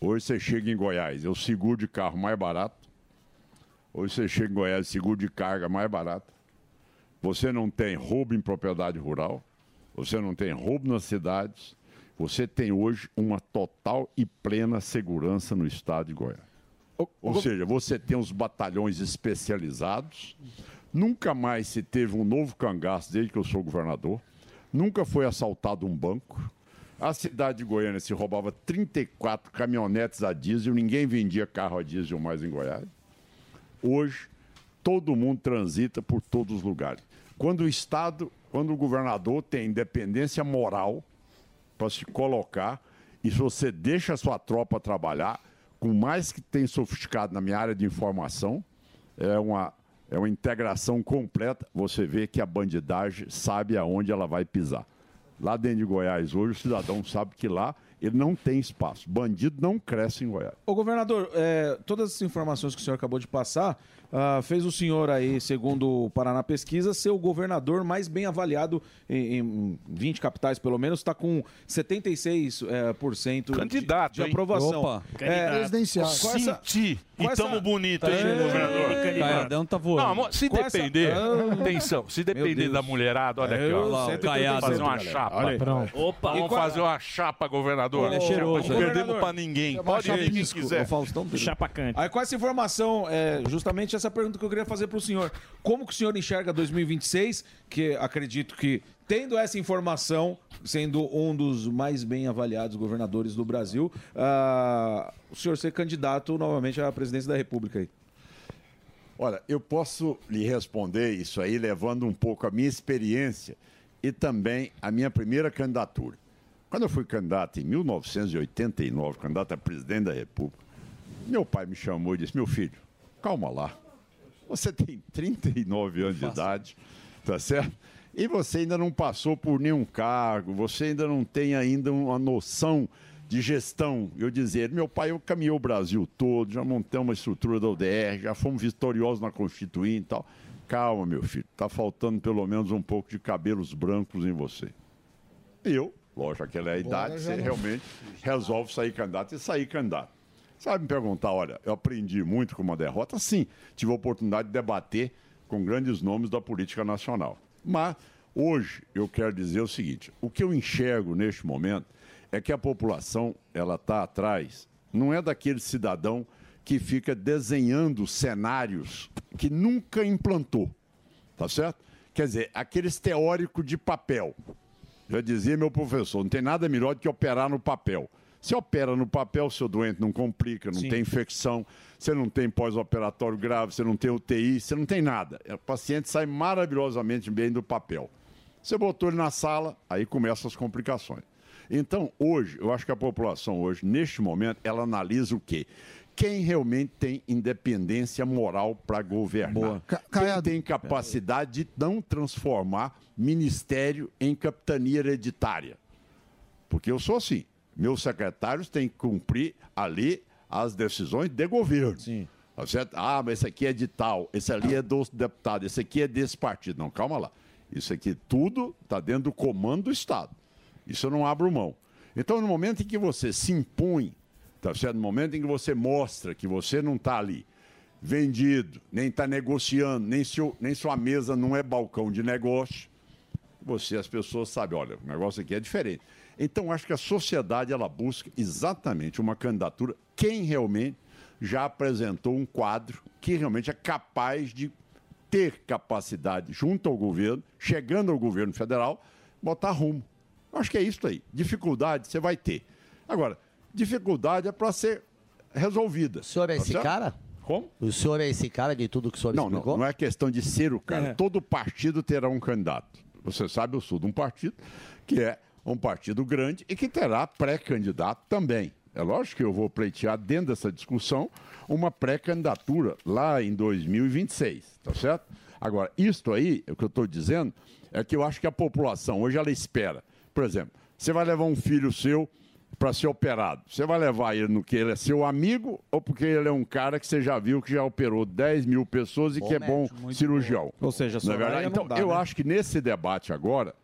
Hoje você chega em Goiás, o seguro de carro mais barato. Hoje você chega em Goiás, seguro de carga mais barato. Você não tem roubo em propriedade rural. Você não tem roubo nas cidades. Você tem hoje uma total e plena segurança no estado de Goiás. Ou seja, você tem os batalhões especializados. Nunca mais se teve um novo cangaço desde que eu sou governador. Nunca foi assaltado um banco. A cidade de Goiânia se roubava 34 caminhonetes a diesel, ninguém vendia carro a diesel mais em Goiás. Hoje, todo mundo transita por todos os lugares. Quando o Estado, quando o governador tem independência moral para se colocar, e se você deixa a sua tropa trabalhar, com mais que tem sofisticado na minha área de informação, é uma, é uma integração completa, você vê que a bandidagem sabe aonde ela vai pisar. Lá dentro de Goiás, hoje, o cidadão sabe que lá ele não tem espaço. Bandido não cresce em Goiás. Ô, governador, é, todas essas informações que o senhor acabou de passar ah, fez o senhor aí, segundo o Paraná Pesquisa, ser o governador mais bem avaliado em, em 20 capitais, pelo menos, está com 76% é, por cento de- Candidato, de, hein? aprovação. Opa. É. Presidencial. Senti. E essa- tamo bonito, hein, É, governador? Caiadão tá voando. Não, se Com essa- depender, Ah. atenção, se depender da mulherada, olha aqui, ó. 180%, fazer uma galera. chapa. Olha aí. Pronto. Opa, vamos qual- fazer uma chapa, governador. Ele é cheiroso, Não perdemos pra ninguém. Pode vir quem quiser. Aí com essa informação, é justamente essa pergunta que eu queria fazer para o senhor. Como que o senhor enxerga 2026? Que acredito que, tendo essa informação, sendo um dos mais bem avaliados governadores do Brasil, ah, o senhor ser candidato novamente à presidência da República aí. Olha, eu posso lhe responder isso aí levando um pouco a minha experiência e também a minha primeira candidatura. Quando eu fui candidato em 1989, candidato a presidente da República, meu pai me chamou e disse: Meu filho, calma lá. Você tem 39 anos de idade, tá certo? e você ainda não passou por nenhum cargo, você ainda não tem ainda uma noção de gestão. Eu dizer, meu pai, eu caminhei o Brasil todo, já montei uma estrutura da UDR, já fomos vitoriosos na Constituinte e tal. Calma, meu filho, tá faltando pelo menos um pouco de cabelos brancos em você. Eu, lógico, aquela é a idade, você não- realmente resolve sair candidato e sair candidato. Vai me perguntar, olha, eu aprendi muito com uma derrota? Sim, tive a oportunidade de debater com grandes nomes da política nacional. Mas hoje eu quero dizer o seguinte: o que eu enxergo neste momento é que a população ela está atrás, não é daquele cidadão que fica desenhando cenários que nunca implantou, tá certo? Quer dizer, aqueles teóricos de papel. Já dizia meu professor, não tem nada melhor do que operar no papel. Você opera no papel, seu doente não complica, não Sim. tem infecção, você não tem pós-operatório grave, você não tem UTI, você não tem nada. O paciente sai maravilhosamente bem do papel. Você botou ele na sala, aí começam as complicações. Então, hoje, eu acho que a população hoje, neste momento, ela analisa o quê? Quem realmente tem independência moral para governar. Quem tem capacidade de não transformar ministério em capitania hereditária. Porque eu sou assim. Meus secretários têm que cumprir ali as decisões de governo. Sim. Certo? Ah, mas esse aqui é de tal, esse ali é do deputado, esse aqui é desse partido. Não, calma lá. Isso aqui tudo está dentro do comando do Estado. Isso eu não abro mão. Então, no momento em que você se impõe, tá certo? no momento em que você mostra que você não está ali vendido, nem está negociando, nem, seu, nem sua mesa não é balcão de negócio, você, as pessoas sabem, olha, o negócio aqui é diferente. Então, acho que a sociedade ela busca exatamente uma candidatura, quem realmente já apresentou um quadro que realmente é capaz de ter capacidade junto ao governo, chegando ao governo federal, botar rumo. Eu Acho que é isso aí. Dificuldade você vai ter. Agora, dificuldade é para ser resolvida. O senhor é esse cara? Como? O senhor é esse cara de tudo que o senhor Não, não, explicou? não é questão de ser o cara. É. Todo partido terá um candidato. Você sabe, eu sou de um partido que é um partido grande e que terá pré-candidato também. É lógico que eu vou pleitear dentro dessa discussão uma pré-candidatura lá em 2026, tá certo? Agora, isto aí, o que eu estou dizendo, é que eu acho que a população hoje ela espera. Por exemplo, você vai levar um filho seu para ser operado. Você vai levar ele no que ele é seu amigo ou porque ele é um cara que você já viu que já operou 10 mil pessoas e Bom que é bom médico, muito cirurgião? bom. Ou seja, é Soraya verdade? não Então, dá, eu né? acho que nesse debate agora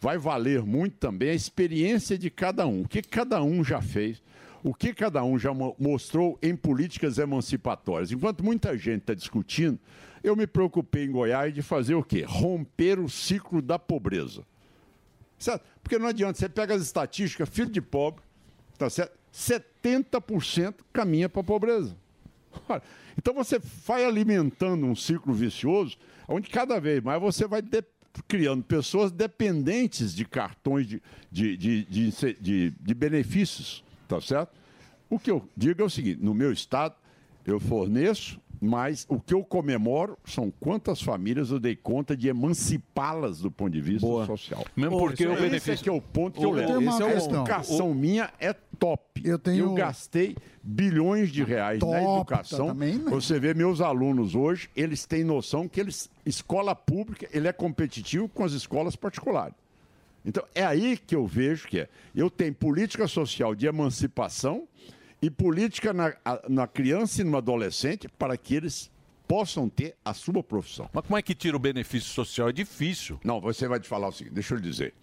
vai valer muito também a experiência de cada um. O que cada um já fez, o que cada um já mo- mostrou em políticas emancipatórias. Enquanto muita gente está discutindo, eu me preocupei em Goiás de fazer o quê? Romper o ciclo da pobreza. Certo? Porque não adianta, você pega as estatísticas, filho de pobre, tá certo? 70% caminha para a pobreza. Então você vai alimentando um ciclo vicioso, onde cada vez mais você vai de- criando pessoas dependentes de cartões de, de, de, de, de benefícios, tá certo? O que eu digo é o seguinte: no meu estado, eu forneço, mas o que eu comemoro são quantas famílias eu dei conta de emancipá-las do ponto de vista social. Mesmo porque o esse benefício- é que é o ponto que eu levo. Esse é educação O- minha é top. Eu, tenho- gastei bilhões de reais na Top, educação. tá também, né? Você vê meus alunos hoje, eles têm noção que eles escola pública, ele é competitivo com as escolas particulares. Então, é aí que eu vejo que é. Eu tenho política social de emancipação e política na, na criança e no adolescente para que eles possam ter a sua profissão. Mas como é que tira o benefício social? É difícil. Não, você vai te falar o seguinte, deixa eu lhe dizer.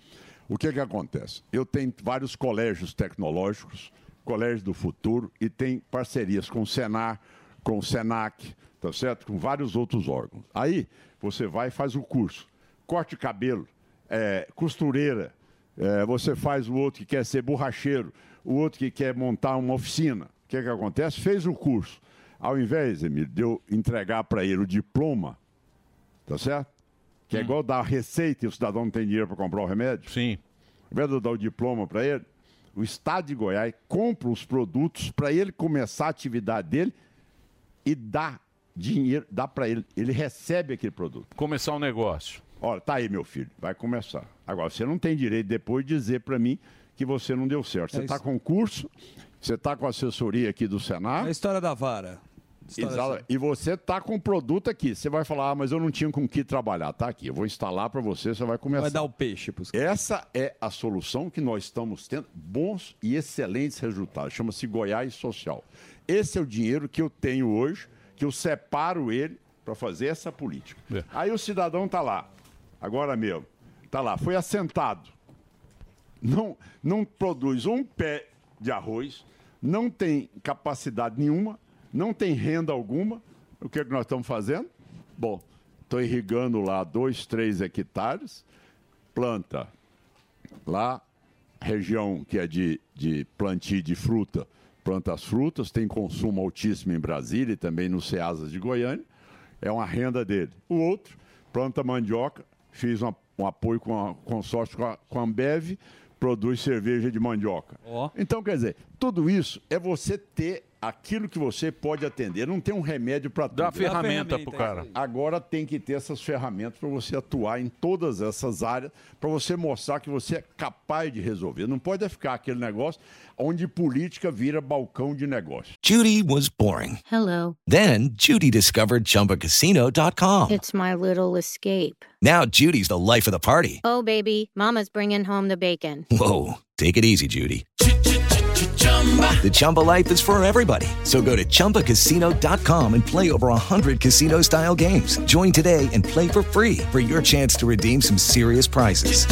O que que acontece? Eu tenho vários colégios tecnológicos, colégios do futuro, e tem parcerias com o Senar, com o Senac, tá certo? Com vários outros órgãos. Aí você vai e faz o curso. Corte cabelo, é, costureira, é, você faz o outro que quer ser borracheiro, o outro que quer montar uma oficina. O que que acontece? Fez o curso. Ao invés, Emílio, de eu entregar para ele o diploma, tá certo? Que é igual dar a receita e o cidadão não tem dinheiro para comprar o remédio. Sim. Ao invés de eu dar o diploma para ele, o Estado de Goiás compra os produtos para ele começar a atividade dele e dá dinheiro, dá para ele. Ele recebe aquele produto. Começar um negócio. Olha, tá aí, meu filho, vai começar. Agora, você não tem direito depois de dizer para mim que você não deu certo. Você É está isso. com curso, você está com assessoria aqui do Senado. A história da vara. Exato. E você tá com o produto aqui. Você vai falar, ah, mas eu não tinha com que trabalhar. Tá aqui, eu vou instalar para você, você vai começar. Vai dar o peixe pros Essa é a solução que nós estamos tendo bons e excelentes resultados. Chama-se Goiás Social. Esse é o dinheiro que eu tenho hoje, que eu separo ele para fazer essa política. Aí o cidadão tá lá, agora mesmo, tá lá, foi assentado. Não, não produz um pé de arroz, não tem capacidade nenhuma, não tem renda alguma. O que, é que nós estamos fazendo? Bom, estou irrigando lá dois, três hectares, planta lá, região que é de, de plantio de fruta, planta as frutas, tem consumo altíssimo em Brasília e também no Ceasas de Goiânia, é uma renda dele. O outro, planta mandioca, fiz uma- um apoio com a consórcio com a, com a Ambev, produz cerveja de mandioca. Então, quer dizer, tudo isso é você ter aquilo que você pode atender. Não tem um remédio para tudo. Dá ferramenta pro cara. Agora tem que ter essas ferramentas para você atuar em todas essas áreas, para você mostrar que você é capaz de resolver. Não pode ficar aquele negócio onde política vira balcão de negócio. Judy was boring. Hello. Then Judy discovered ChumbaCasino.com. It's my little escape. Now Judy's the life of the party. Oh, baby, Mama's bringing home the bacon. Whoa, take it easy, Judy. The Chumba life is for everybody. So go to ChumbaCasino.com and play over 100 casino style games. Join today and play for free for your chance to redeem some serious prizes.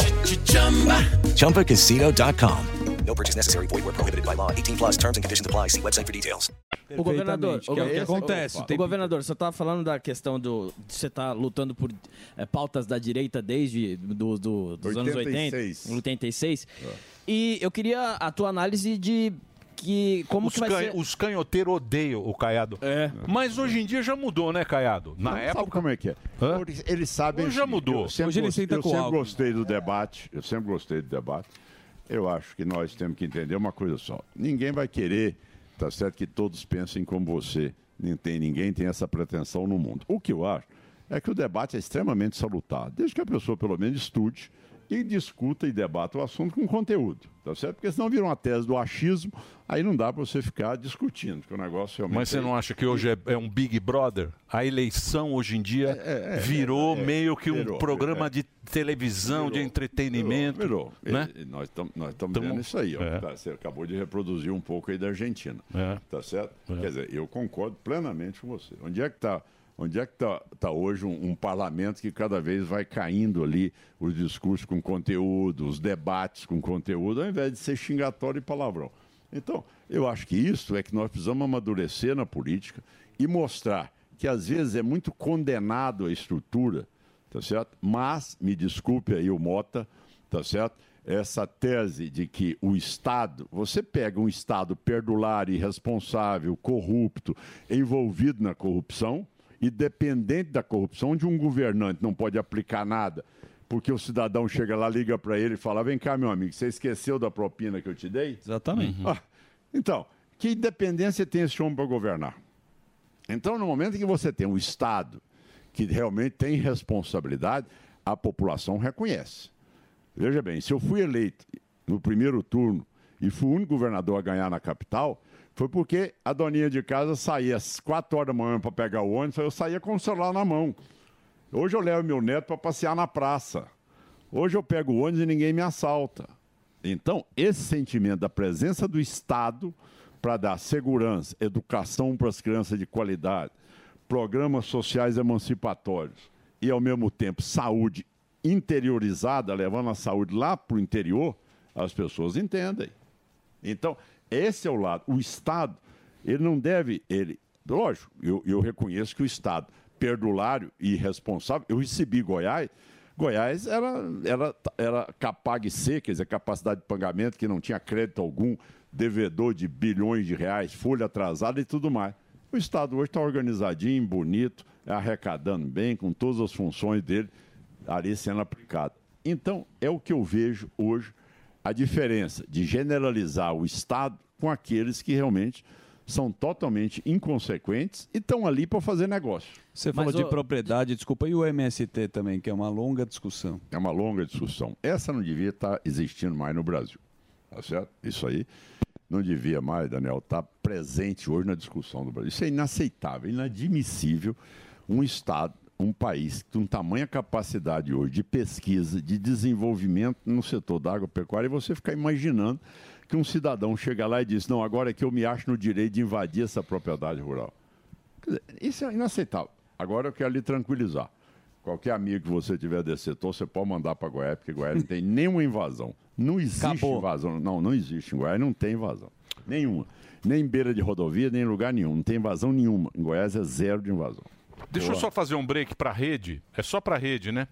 ChumbaCasino.com. No purchase necessary. Void where prohibited by law. 18 plus terms and conditions apply. See website for details. O governador, Que é o que acontece, O, tem- governador, você estava falando da questão do. Você tá lutando por eh, pautas da direita desde do, do- dos anos 80, 86. 86. E eu queria a tua análise de que como os, que vai canho- ser. os canhoteiros odeiam o Caiado. É. Mas hoje em dia já mudou, né, Caiado? Na Não, época. Sabe como é que é? Eles, eles sabem. Hoje já que mudou. Eu sempre, Hoje ele gostei, senta eu sempre álcool. gostei do debate. Eu sempre gostei do debate. Eu acho que nós temos que entender uma coisa só. Ninguém vai querer, tá certo, que todos pensem como você. Nem tem, ninguém tem essa pretensão no mundo. O que eu acho é que o debate é extremamente salutar, desde que a pessoa pelo menos estude e discuta e debata o assunto com conteúdo, tá certo? Porque senão vira uma tese do achismo, aí não dá para você ficar discutindo, porque o negócio realmente Mas você é não acha que hoje é, é um Big Brother? A eleição hoje em dia é, virou é, é, meio que um virou, programa é. de televisão, de entretenimento. Virou. Né? E- nós estamos vendo isso aí. ó. É. Tá, você acabou de reproduzir um pouco aí da Argentina. É. Tá certo? Quer dizer, eu concordo plenamente com você. Onde é que está onde é que tá, tá hoje um, um parlamento que cada vez vai caindo ali os discursos com conteúdo, os debates com conteúdo, ao invés de ser xingatório e palavrão. Então, eu acho que isso é que nós precisamos amadurecer na política e mostrar que às vezes é muito condenado a estrutura, tá certo? Mas, me desculpe aí o Mota, tá certo? Essa tese de que o Estado, você pega um Estado perdulário, irresponsável, corrupto, envolvido na corrupção e dependente da corrupção, onde um governante não pode aplicar nada, porque o cidadão chega lá, liga para ele e fala: Vem cá, meu amigo, você esqueceu da propina que eu te dei? Exatamente. Ah, então, que independência tem esse homem para governar? Então, no momento em que você tem um Estado que realmente tem responsabilidade, a população reconhece. Veja bem, se eu fui eleito no primeiro turno e fui o único governador a ganhar na capital, foi porque a doninha de casa saía às quatro horas da manhã para pegar o ônibus, eu saía com o celular na mão. Hoje eu levo meu neto para passear na praça. Hoje eu pego o ônibus e ninguém me assalta. Então, esse sentimento da presença do Estado para dar segurança, educação para as crianças de qualidade, programas sociais emancipatórios e, ao mesmo tempo, saúde interiorizada, levando a saúde lá para o interior, as pessoas entendem. Então, esse é o lado. O Estado, ele não deve. Ele, lógico, eu, eu reconheço que o Estado, perdulário e irresponsável, eu recebi Goiás. Goiás era, era, era capaz C, quer dizer, capacidade de pagamento que não tinha crédito algum, devedor de bilhões de reais, folha atrasada e tudo mais. O Estado hoje está organizadinho, bonito, arrecadando bem, com todas as funções dele ali sendo aplicado. Então, é o que eu vejo hoje a diferença de generalizar o Estado com aqueles que realmente são totalmente inconsequentes e estão ali para fazer negócio. Você falou de propriedade, desculpa, e o MST também, que é uma longa discussão. É uma longa discussão. Essa não devia estar existindo mais no Brasil. Tá certo? Isso aí. não devia mais, Daniel, estar presente hoje na discussão do Brasil. Isso é inaceitável, inadmissível um Estado, um país com tamanha capacidade hoje de pesquisa, de desenvolvimento no setor da agropecuária, e você ficar imaginando que um cidadão chega lá e diz, não, agora é que eu me acho no direito de invadir essa propriedade rural. Dizer, Isso é inaceitável. Agora eu quero lhe tranquilizar. Qualquer amigo que você tiver desse setor, você pode mandar para Goiás, porque Goiás não tem nenhuma invasão. Não existe invasão. Não, não existe. Em Goiás não tem invasão. Nenhuma. Nem em beira de rodovia, nem em lugar nenhum. Não tem invasão nenhuma. Em Goiás é zero de invasão. Deixa eu só fazer um break pra rede. É só pra rede, né?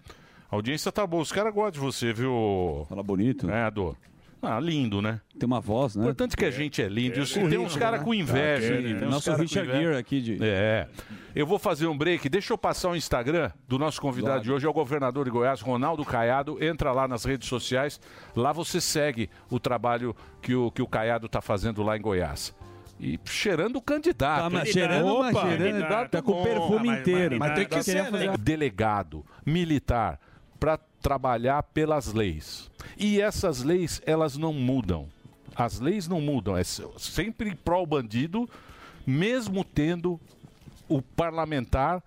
A audiência tá boa. Os caras gostam de você, viu? Fala bonito. É, Ador. Ah, lindo, né? Tem uma voz, né? O importante é que a gente é lindo. É, tem uns caras né? com inveja. Ah, uns nosso Richard. Gere aqui de- É. Eu vou fazer um break. Deixa eu passar o Instagram do nosso convidado de hoje. É o governador de Goiás, Ronaldo Caiado. Entra lá nas redes sociais. Lá você segue o trabalho que o, que o Caiado está fazendo lá em Goiás. E cheirando o candidato. Tá, mas cheirando, mas cheirando, Candidato tá com o bom. perfume inteiro. Mas tem que ser, né? Delegado, militar, para trabalhar pelas leis. E essas leis, elas não mudam. As leis não mudam. É se- sempre pró bandido, mesmo tendo o parlamentar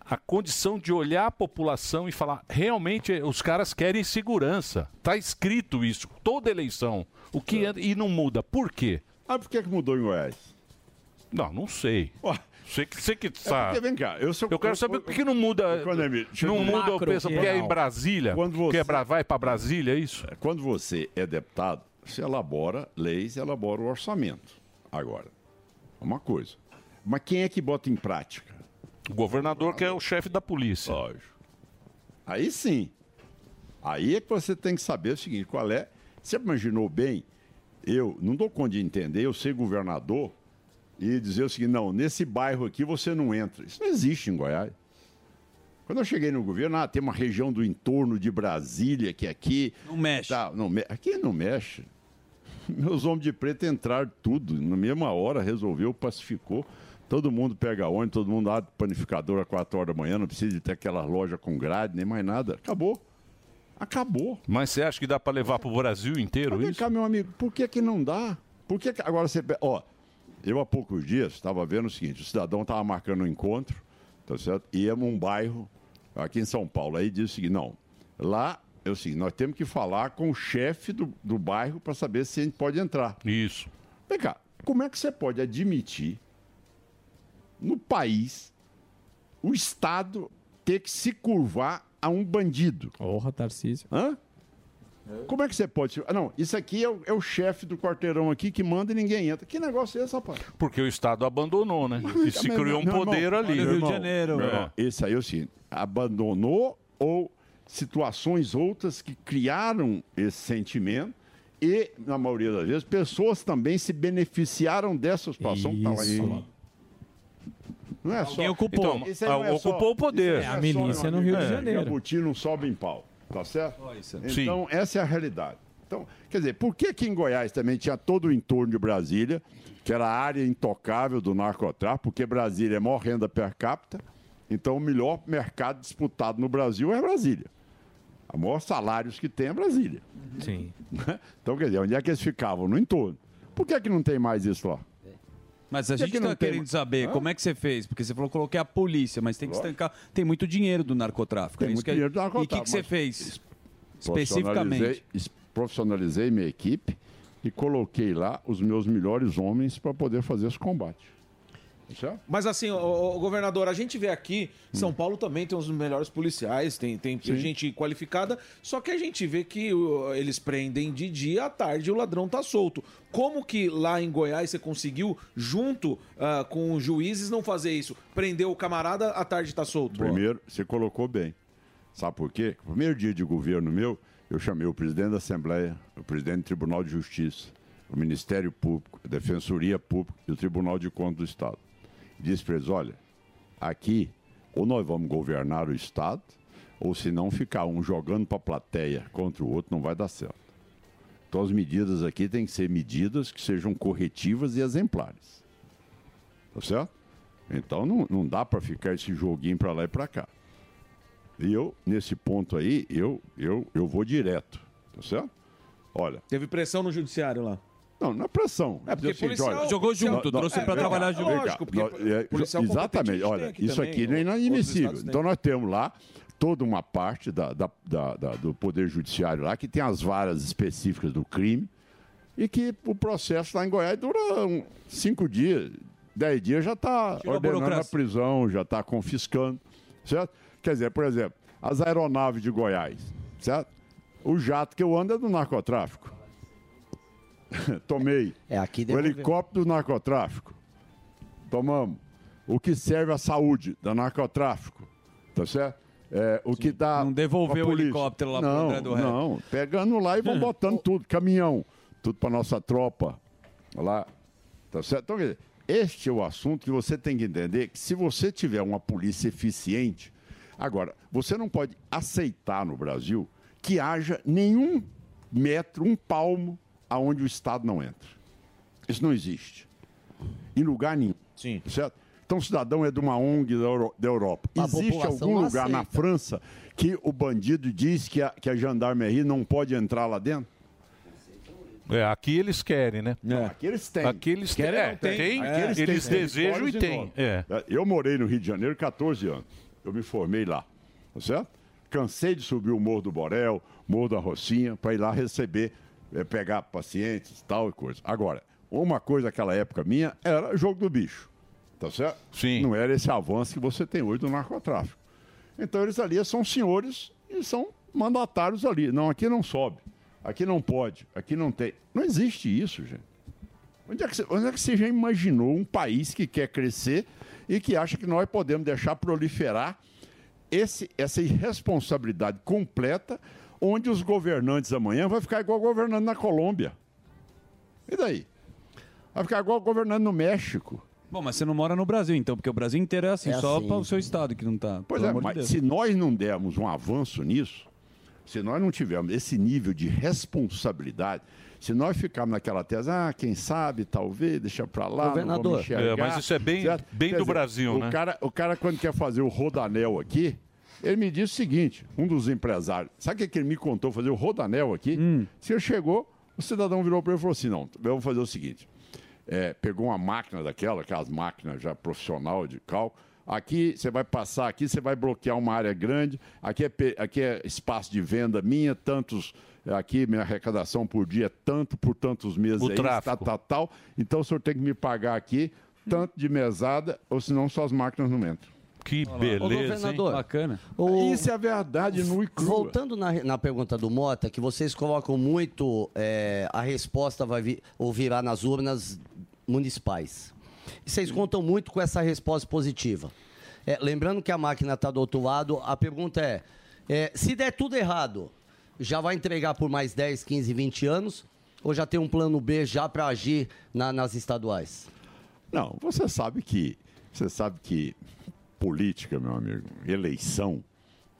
a condição de olhar a população e falar realmente os caras querem segurança. Tá escrito isso toda eleição. O que anda- e não muda. Por quê? Ah, por que, que mudou em Goiás? Não, não sei. Você que, você que É sabe. porque, vem cá, eu, sou, quero saber por que não muda. Não muda o peso, porque é em Brasília. Quando você- é Bra- vai para Brasília, é isso? Quando você é deputado, você elabora leis e elabora o orçamento. Agora, uma coisa. Mas quem é que bota em prática? O governador, que é o chefe da polícia. Lógico. Aí sim. Aí é que você tem que saber o seguinte: qual é. Você imaginou bem? Eu não dou conta de entender, eu ser governador e dizer o seguinte: não, nesse bairro aqui você não entra. Isso não existe em Goiás. Quando eu cheguei no governo, ah, tem uma região do entorno de Brasília que aqui. Não mexe. Tá, não. Aqui não mexe. Meus homens de preto entraram tudo. Na mesma hora resolveu, pacificou. Todo mundo pega ônibus, todo mundo abre panificador às 4 horas da manhã, não precisa de ter aquela loja com grade, nem mais nada. Acabou. Acabou. Mas você acha que dá para levar para o Brasil inteiro Vem isso? cá, meu amigo, por que, que não dá? Por que, que- agora você. Ó, eu há poucos dias estava vendo o seguinte: o cidadão estava marcando um encontro, tá certo? E ia num bairro aqui em São Paulo. Aí disse o seguinte: não, lá é o seguinte, nós temos que falar com o chefe do, do bairro para saber se a gente pode entrar. Isso. Vem cá, como é que você pode admitir no país o Estado ter que se curvar a um bandido? Porra, Tarcísio. Hã? Como é que você pode. Ah, não, isso aqui é o, é o chefe do quarteirão aqui que manda e ninguém entra. Que negócio é esse, rapaz? Porque o Estado abandonou, né? E se criou um Meu irmão, poder ali. meu irmão, meu irmão, Esse aí é o seguinte: abandonou ou situações outras que criaram esse sentimento e, na maioria das vezes, pessoas também se beneficiaram dessa situação que estava Isso. aí. Não é só. Alguém ocupou. Então, isso aí não é só- ocupou o poder. aí É, a só, milícia meu no Rio de é, Janeiro. Jabuti não sobe em pau. Tá certo? Sim. Então, essa é a realidade. Então, quer dizer, por que que em Goiás também tinha todo o entorno de Brasília, que era a área intocável do narcotráfico, porque Brasília é a maior renda per capita, então o melhor mercado disputado no Brasil é Brasília. A maior salários que tem é Brasília. Sim. Então, quer dizer, onde é que eles ficavam? No entorno. Por que que não tem mais isso lá? Mas a gente que não tá tem- querendo saber Hã? como é que você fez, porque você falou que coloquei a polícia, mas tem que Lógico. estancar. Tem muito dinheiro do narcotráfico. Tem é muito que- dinheiro do E o que, narcotráfico, que você fez? Especificamente. es- profissionalizei minha equipe e coloquei lá os meus melhores homens para poder fazer esse combate. Mas assim, ô, governador, a gente vê aqui, São Paulo também tem os melhores policiais, tem, tem Sim. gente qualificada, só que a gente vê que ô, eles prendem de dia, à tarde o ladrão tá solto. Como que lá em Goiás você conseguiu, junto ah, com os juízes, não fazer isso? Prender o camarada, à tarde tá solto. Primeiro, você colocou bem. Sabe por quê? No primeiro dia de governo meu, eu chamei o presidente da Assembleia, o presidente do Tribunal de Justiça, o Ministério Público, a Defensoria Pública e o Tribunal de Contas do Estado. Disse para eles: olha, aqui ou nós vamos governar o Estado, ou se não ficar um jogando para a plateia contra o outro, não vai dar certo. Então as medidas aqui têm que ser medidas que sejam corretivas e exemplares. Tá certo? Então não, não dá para ficar esse joguinho para lá e para cá. E eu, nesse ponto aí, eu, eu, eu vou direto. Tá certo? Olha. Teve pressão no judiciário lá. Não, na pressão. É, porque seguinte, policial- olha, Jogou junto, nó- nó- trouxe pra vem cá, trabalhar junto. Lógico, é, policial competente Exatamente, a olha, aqui isso também, aqui não é inadmissível. Então nós temos lá toda uma parte da- da- da- da- do Poder Judiciário lá que tem as varas específicas do crime e que o processo lá em Goiás dura um- cinco dias, dez dias já está a ordenando a, burocracia. prisão, já está confiscando, certo? Quer dizer, por exemplo, as aeronaves de Goiás, certo? O jato que eu ando é do narcotráfico. Tomei. É, aqui O helicóptero do narcotráfico. Tomamos. O que serve à saúde do narcotráfico. Tá certo? É, o que dá. Não devolveu o helicóptero lá pro não, André do Rap. Não, pegando lá e vão botando tudo. Caminhão, tudo para nossa tropa. Lá. Tá certo? Então, quer dizer, este é o assunto que você tem que entender que se você tiver uma polícia eficiente. Agora, você não pode aceitar no Brasil que haja nenhum metro, um palmo, aonde o Estado não entra. Isso não existe. Em lugar nenhum. Sim. Certo? Então, o cidadão é de uma ONG da, Euro- da Europa. A Existe algum lugar na aceita. França que o bandido diz que a, que a gendarmerie não pode entrar lá dentro? É, aqui eles querem, né? Aqui eles têm. Aqui eles. Querem, É, tem. tem, Aqui eles têm eles desejam e territórios têm. É. Eu morei no Rio de Janeiro 14 anos. Eu me formei lá. Tá certo? Cansei de subir o Morro do Borel, Morro da Rocinha, para ir lá receber, pegar pacientes tal e coisa. Agora, uma coisa naquela época minha era jogo do bicho. Tá certo? Sim. Não era esse avanço que você tem hoje do narcotráfico. Então eles ali são senhores e são mandatários ali. Não, aqui não sobe. Aqui não pode. Aqui não tem. Não existe isso, gente. Onde é, que você, onde é que você já imaginou um país que quer crescer e que acha que nós podemos deixar proliferar esse, essa irresponsabilidade completa, onde os governantes amanhã vai ficar igual governando na Colômbia? E daí? Vai ficar igual governando no México. Bom, mas você não mora no Brasil, então, porque o Brasil inteiro é assim, É só assim. para o seu estado que não tá. Pois é, de mas Deus. se nós não dermos um avanço nisso, se nós não tivermos esse nível de responsabilidade, se nós ficarmos naquela tese, ah, quem sabe, talvez, deixa pra lá, não vamos Governador. enxergar, É, mas isso é bem- certo? bem Quer do Brasil, o né? Cara, o cara, quando quer fazer o rodanel aqui, ele me disse o seguinte, um dos empresários, sabe o que, ele me contou, fazer o rodanel aqui? Hum. Se ele chegou, o cidadão virou para ele e falou assim, não, vou fazer o seguinte, é, pegou uma máquina daquela, aquelas máquinas já profissional de cálculo. Aqui você vai passar aqui, você vai bloquear uma área grande. Aqui é, aqui é espaço de venda minha, tantos. Aqui minha arrecadação por dia é tanto por tantos meses O aí, tráfico. tal, tal, tal. Então o senhor tem que me pagar aqui tanto de mesada, ou senão suas máquinas não entram. Que Ô, governador, Bacana. o- Isso é a verdade no e crua. Voltando na, na pergunta do Mota, que vocês colocam muito é, a resposta vai vir, ou virá nas urnas municipais. E vocês contam muito com essa resposta positiva. É, lembrando que a máquina está do outro lado, a pergunta é, é, se der tudo errado, já vai entregar por mais 10, 15, 20 anos? Ou já tem um plano B já para agir na- nas estaduais? Não, você sabe que você sabe que política, meu amigo, eleição,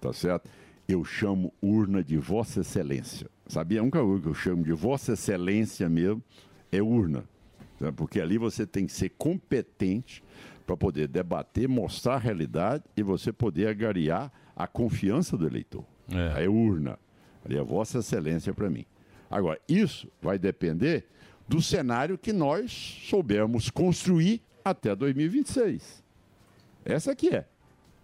tá certo? Eu chamo urna de Vossa Excelência. Sabia? A única coisa que eu chamo de Vossa Excelência mesmo é urna. né? Porque ali você tem que ser competente para poder debater, mostrar a realidade e você poder agariar a confiança do eleitor. É, urna. Ali é Vossa Excelência para mim. Agora, isso vai depender do cenário que nós soubermos construir até 2026. Essa aqui é.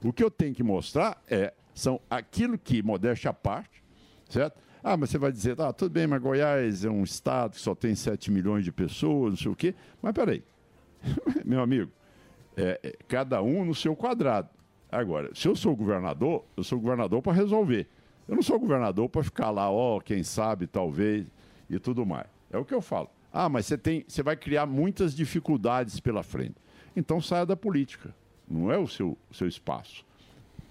O que eu tenho que mostrar é são aquilo que, modéstia à parte, certo? Ah, mas você vai dizer, tá, tudo bem, mas Goiás é um estado que só tem 7 milhões de pessoas, não sei o quê. Mas peraí, meu amigo, é, é, cada um no seu quadrado. Agora, se eu sou governador, eu sou governador para resolver. Eu não sou governador para ficar lá, ó, quem sabe, talvez, e tudo mais. É o que eu falo. Ah, mas você, tem, você vai criar muitas dificuldades pela frente. Então saia da política. Não é o seu, seu espaço.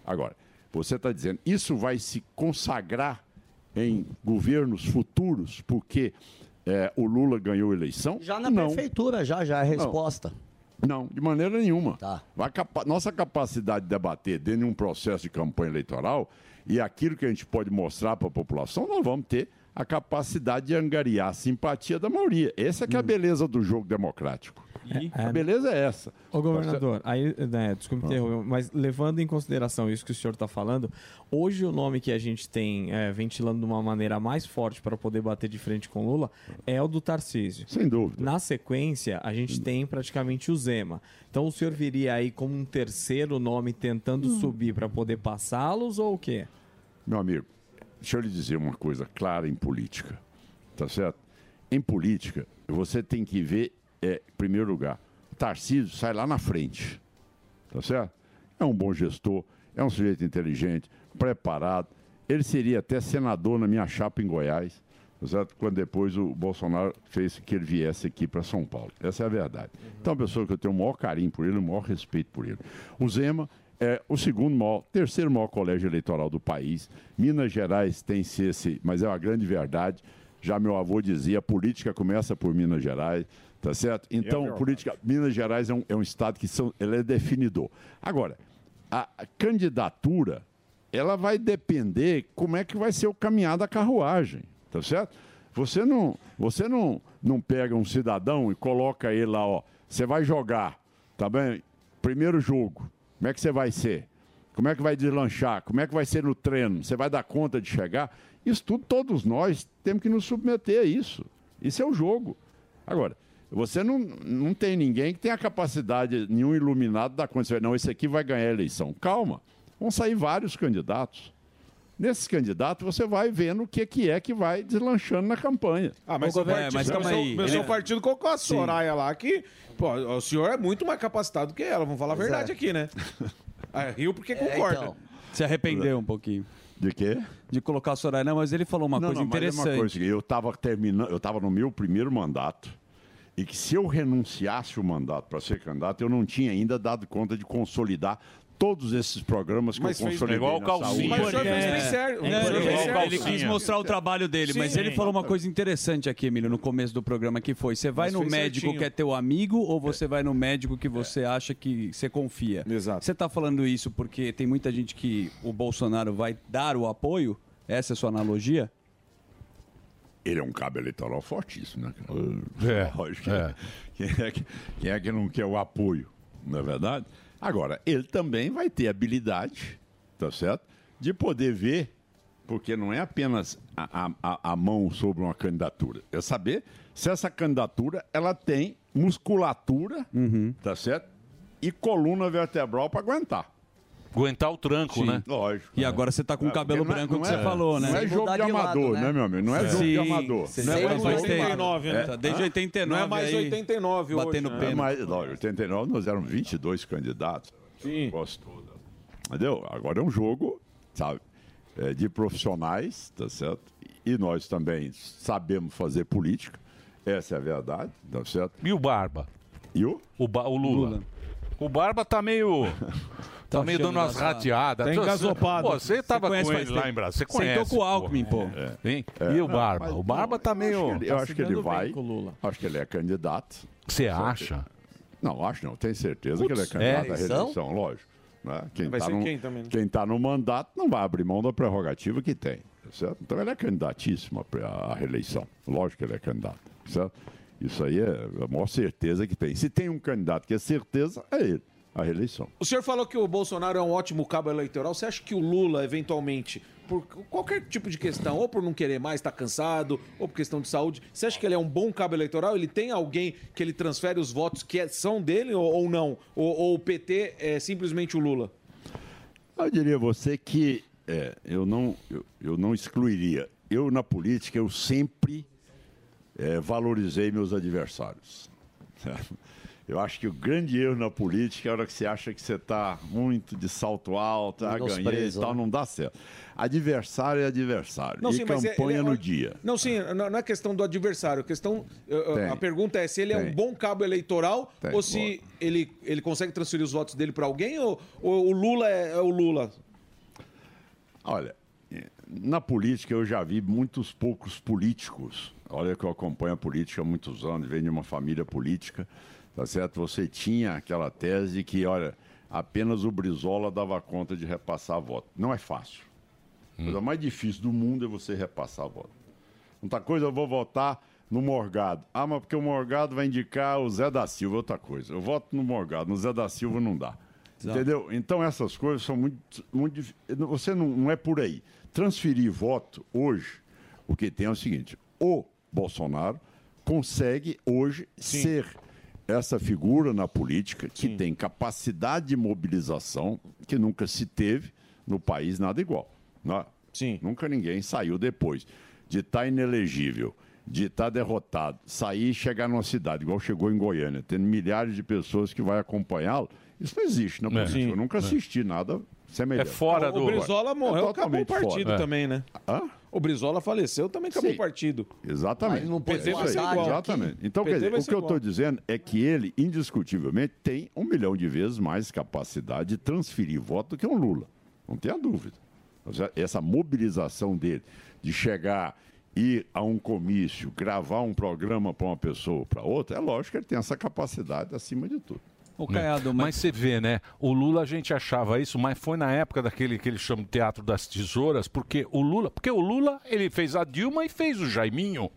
Agora, você está dizendo, isso vai se consagrar em governos futuros porque é, o Lula ganhou a eleição? Já na Não. prefeitura, já, já é a Não. resposta. Não, de maneira nenhuma. Tá. Capa- nossa capacidade de debater dentro de um processo de campanha eleitoral e aquilo que a gente pode mostrar para a população, nós vamos ter a capacidade de angariar a simpatia da maioria. Essa é que é a beleza do jogo democrático. A beleza é essa. Ô, governador, aí, né, desculpe interromper, mas levando em consideração isso que o senhor está falando, hoje o nome que a gente tem é, ventilando de uma maneira mais forte para poder bater de frente com Lula é o do Tarcísio. Sem dúvida. Na sequência, a gente tem praticamente o Zema. Então o senhor viria aí como um terceiro nome tentando subir para poder passá-los ou o quê? Meu amigo, deixa eu lhe dizer uma coisa clara em política, tá certo? Em política, você tem que ver, é, em primeiro lugar, Tarcísio sai lá na frente, tá certo? É um bom gestor, é um sujeito inteligente, preparado. Ele seria até senador na minha chapa em Goiás, tá certo? Quando depois o Bolsonaro fez que ele viesse aqui para São Paulo. Essa é a verdade. Então, é uma pessoa que eu tenho o maior carinho por ele, o maior respeito por ele. O Zema é o segundo maior, terceiro maior colégio eleitoral do país. Minas Gerais tem -se esse, mas é uma grande verdade. Já meu avô dizia, a política começa por Minas Gerais, tá certo? Então, verdade. política, Minas Gerais é um, é um estado que são, ele é definidor. Agora, a a candidatura, ela vai depender como é que vai ser o caminhar da carruagem, tá certo? Você não, você não, não pega um cidadão e coloca ele lá, ó, você vai jogar, tá bem? Primeiro jogo, como é que você vai ser? Como é que vai deslanchar? Como é que vai ser no treino? Você vai dar conta de chegar? Isso tudo, todos nós temos que nos submeter a isso. Isso é o jogo. Agora, você não, não tem ninguém que tenha a capacidade, nenhum iluminado, da conta. Não, esse aqui vai ganhar a eleição. Calma, vão sair vários candidatos. Nesses candidatos, você vai vendo o que, que é que vai deslanchando na campanha. Ah, mas, seu partido, mas seu, meu seu partido colocou a Soraya lá, que pô, o senhor é muito mais capacitado que ela, vamos falar a verdade aqui, né? Ah, Rio porque concorda. Se arrependeu um pouquinho. De quê? De colocar a Soraya. Não, mas ele falou uma Não, coisa não, mas é uma interessante. coisa eu estava terminando, eu estava no meu primeiro mandato e que se eu renunciasse o mandato para ser candidato, eu não tinha ainda dado conta de consolidar todos esses programas que Mas eu fez- consolidei Igual o na Calcinha. saúde. Mas o senhor fez bem certo. É, Ele- igual o ele, ele Calcinha. quis mostrar o trabalho dele, mas Sim. ele falou uma coisa interessante aqui, Emílio, no começo do programa, que foi, você vai Mas no médico certinho. que é teu amigo ou você vai no médico que você acha que você confia? Exato. Você está falando isso porque tem muita gente que o Bolsonaro vai dar o apoio? Essa é a sua analogia? Ele é um cabo eleitoral fortíssimo, né? É, Lógico que Quem, é que, quem é que não quer o apoio, não é verdade? Agora, ele também vai ter habilidade, tá certo? De poder ver, porque não é apenas a, a- a, mão sobre uma candidatura, é saber se essa candidatura ela tem musculatura, tá certo? E coluna vertebral para aguentar. Aguentar o tranco, Sim. né? Lógico. E agora você tá com o cabelo porque não é- branco não que é- você falou, né? Não é jogo de amador, né, meu amigo? Não é jogo de amador. Não é mais tempo. 89, né? Tá Desde Hã? 89 Não é mais aí, 89 hoje, Batendo né? É não, em 89 nós éramos 22 candidatos. Sim. Gosto. Entendeu? Agora é um jogo, sabe, é, de profissionais, tá certo? E nós também sabemos fazer política. Essa é a verdade, tá certo? E o Barba? E o? O, Ba- o Lula. O Barba tá meio. Tá, meio achando dando umas rateadas. Tá engasopado. Pô, você tava Você conhece com ele lá em Brasília. Você Sentou conhece. com o Alckmin, pô. É. É, e o não, Barba? mas- o Barba tá meio. Eu acho que ele, acho que ele vai. Acho que ele é candidato. Você acha? Não, acho não. Tenho certeza que ele é candidato é? à Eleição? reeleição, lógico. né? Quem Vai tá ser no, quem também, né? Quem está no mandato não vai abrir mão da prerrogativa que tem. tá Certo? Então ele é candidatíssimo à- à reeleição. Lógico que ele é candidato. Certo? Isso aí é a maior certeza que tem. Se tem um candidato que é certeza, é ele. A reeleição. O senhor falou que o Bolsonaro é um ótimo cabo eleitoral. Você acha que o Lula, eventualmente, por qualquer tipo de questão, ou por não querer mais, está cansado, ou por questão de saúde, você acha que ele é um bom cabo eleitoral? Ele tem alguém que ele transfere os votos que é- são dele ou, ou não? Ou, ou o PT é simplesmente o Lula? Eu diria a você que é, eu, não, eu, eu não excluiria. Eu, na política, eu sempre é, valorizei meus adversários. Eu acho que o grande erro na política é a hora que você acha que você está muito de salto alto, ah, ganhei e Menosprezo, tal, né? não dá certo. Adversário é adversário. Não, e sim, é- campanha é- no dia. Não, sim, não é questão do adversário. A, questão, uh, Tem. a pergunta é se ele é um Tem. bom cabo eleitoral Tem, ou se ele, ele consegue transferir os votos dele para alguém ou, ou o Lula é, é o Lula? Olha, na política eu já vi muitos poucos políticos. Olha que eu acompanho a política há muitos anos, venho de uma família política, tá certo? Você tinha aquela tese de que, olha, apenas o Brizola dava conta de repassar voto. Não é fácil. A coisa mais difícil do mundo é você repassar voto. Outra coisa, eu vou votar no Morgado. Ah, mas porque o Morgado vai indicar o Zé da Silva, outra coisa. Eu voto no Morgado, no Zé da Silva não dá. Exato. Entendeu? Então essas coisas são muito. muito você não, não é por aí. Transferir voto hoje, o que tem é o seguinte: o Bolsonaro consegue hoje ser essa figura na política que tem capacidade de mobilização que nunca se teve no país nada igual. Né? Sim. Nunca ninguém saiu depois de estar inelegível, de estar derrotado, sair e chegar numa cidade, igual chegou em Goiânia, tendo milhares de pessoas que vai acompanhá-lo. Isso não existe na É. política. Sim. Eu nunca É. assisti nada semelhante. É fora O Brizola morreu, acabou o partido fora. também, né? O Brizola faleceu, também acabou Sim. o partido. Exatamente. Mas não pode PT vai ser igual. Exatamente. Então, PT quer dizer, o que eu igual. estou dizendo é que ele, indiscutivelmente, tem um milhão de vezes mais capacidade de transferir voto do que um Lula. Não tenha dúvida. Seja, Essa mobilização dele de chegar, ir a um comício, gravar um programa para uma pessoa ou para outra, é lógico que ele tem essa capacidade acima de tudo. Né? mas... você vê, né? O Lula a gente achava isso, mas foi na época daquele que ele chama de teatro das tesouras, porque o Lula, porque o Lula ele fez a Dilma e fez o Jaiminho.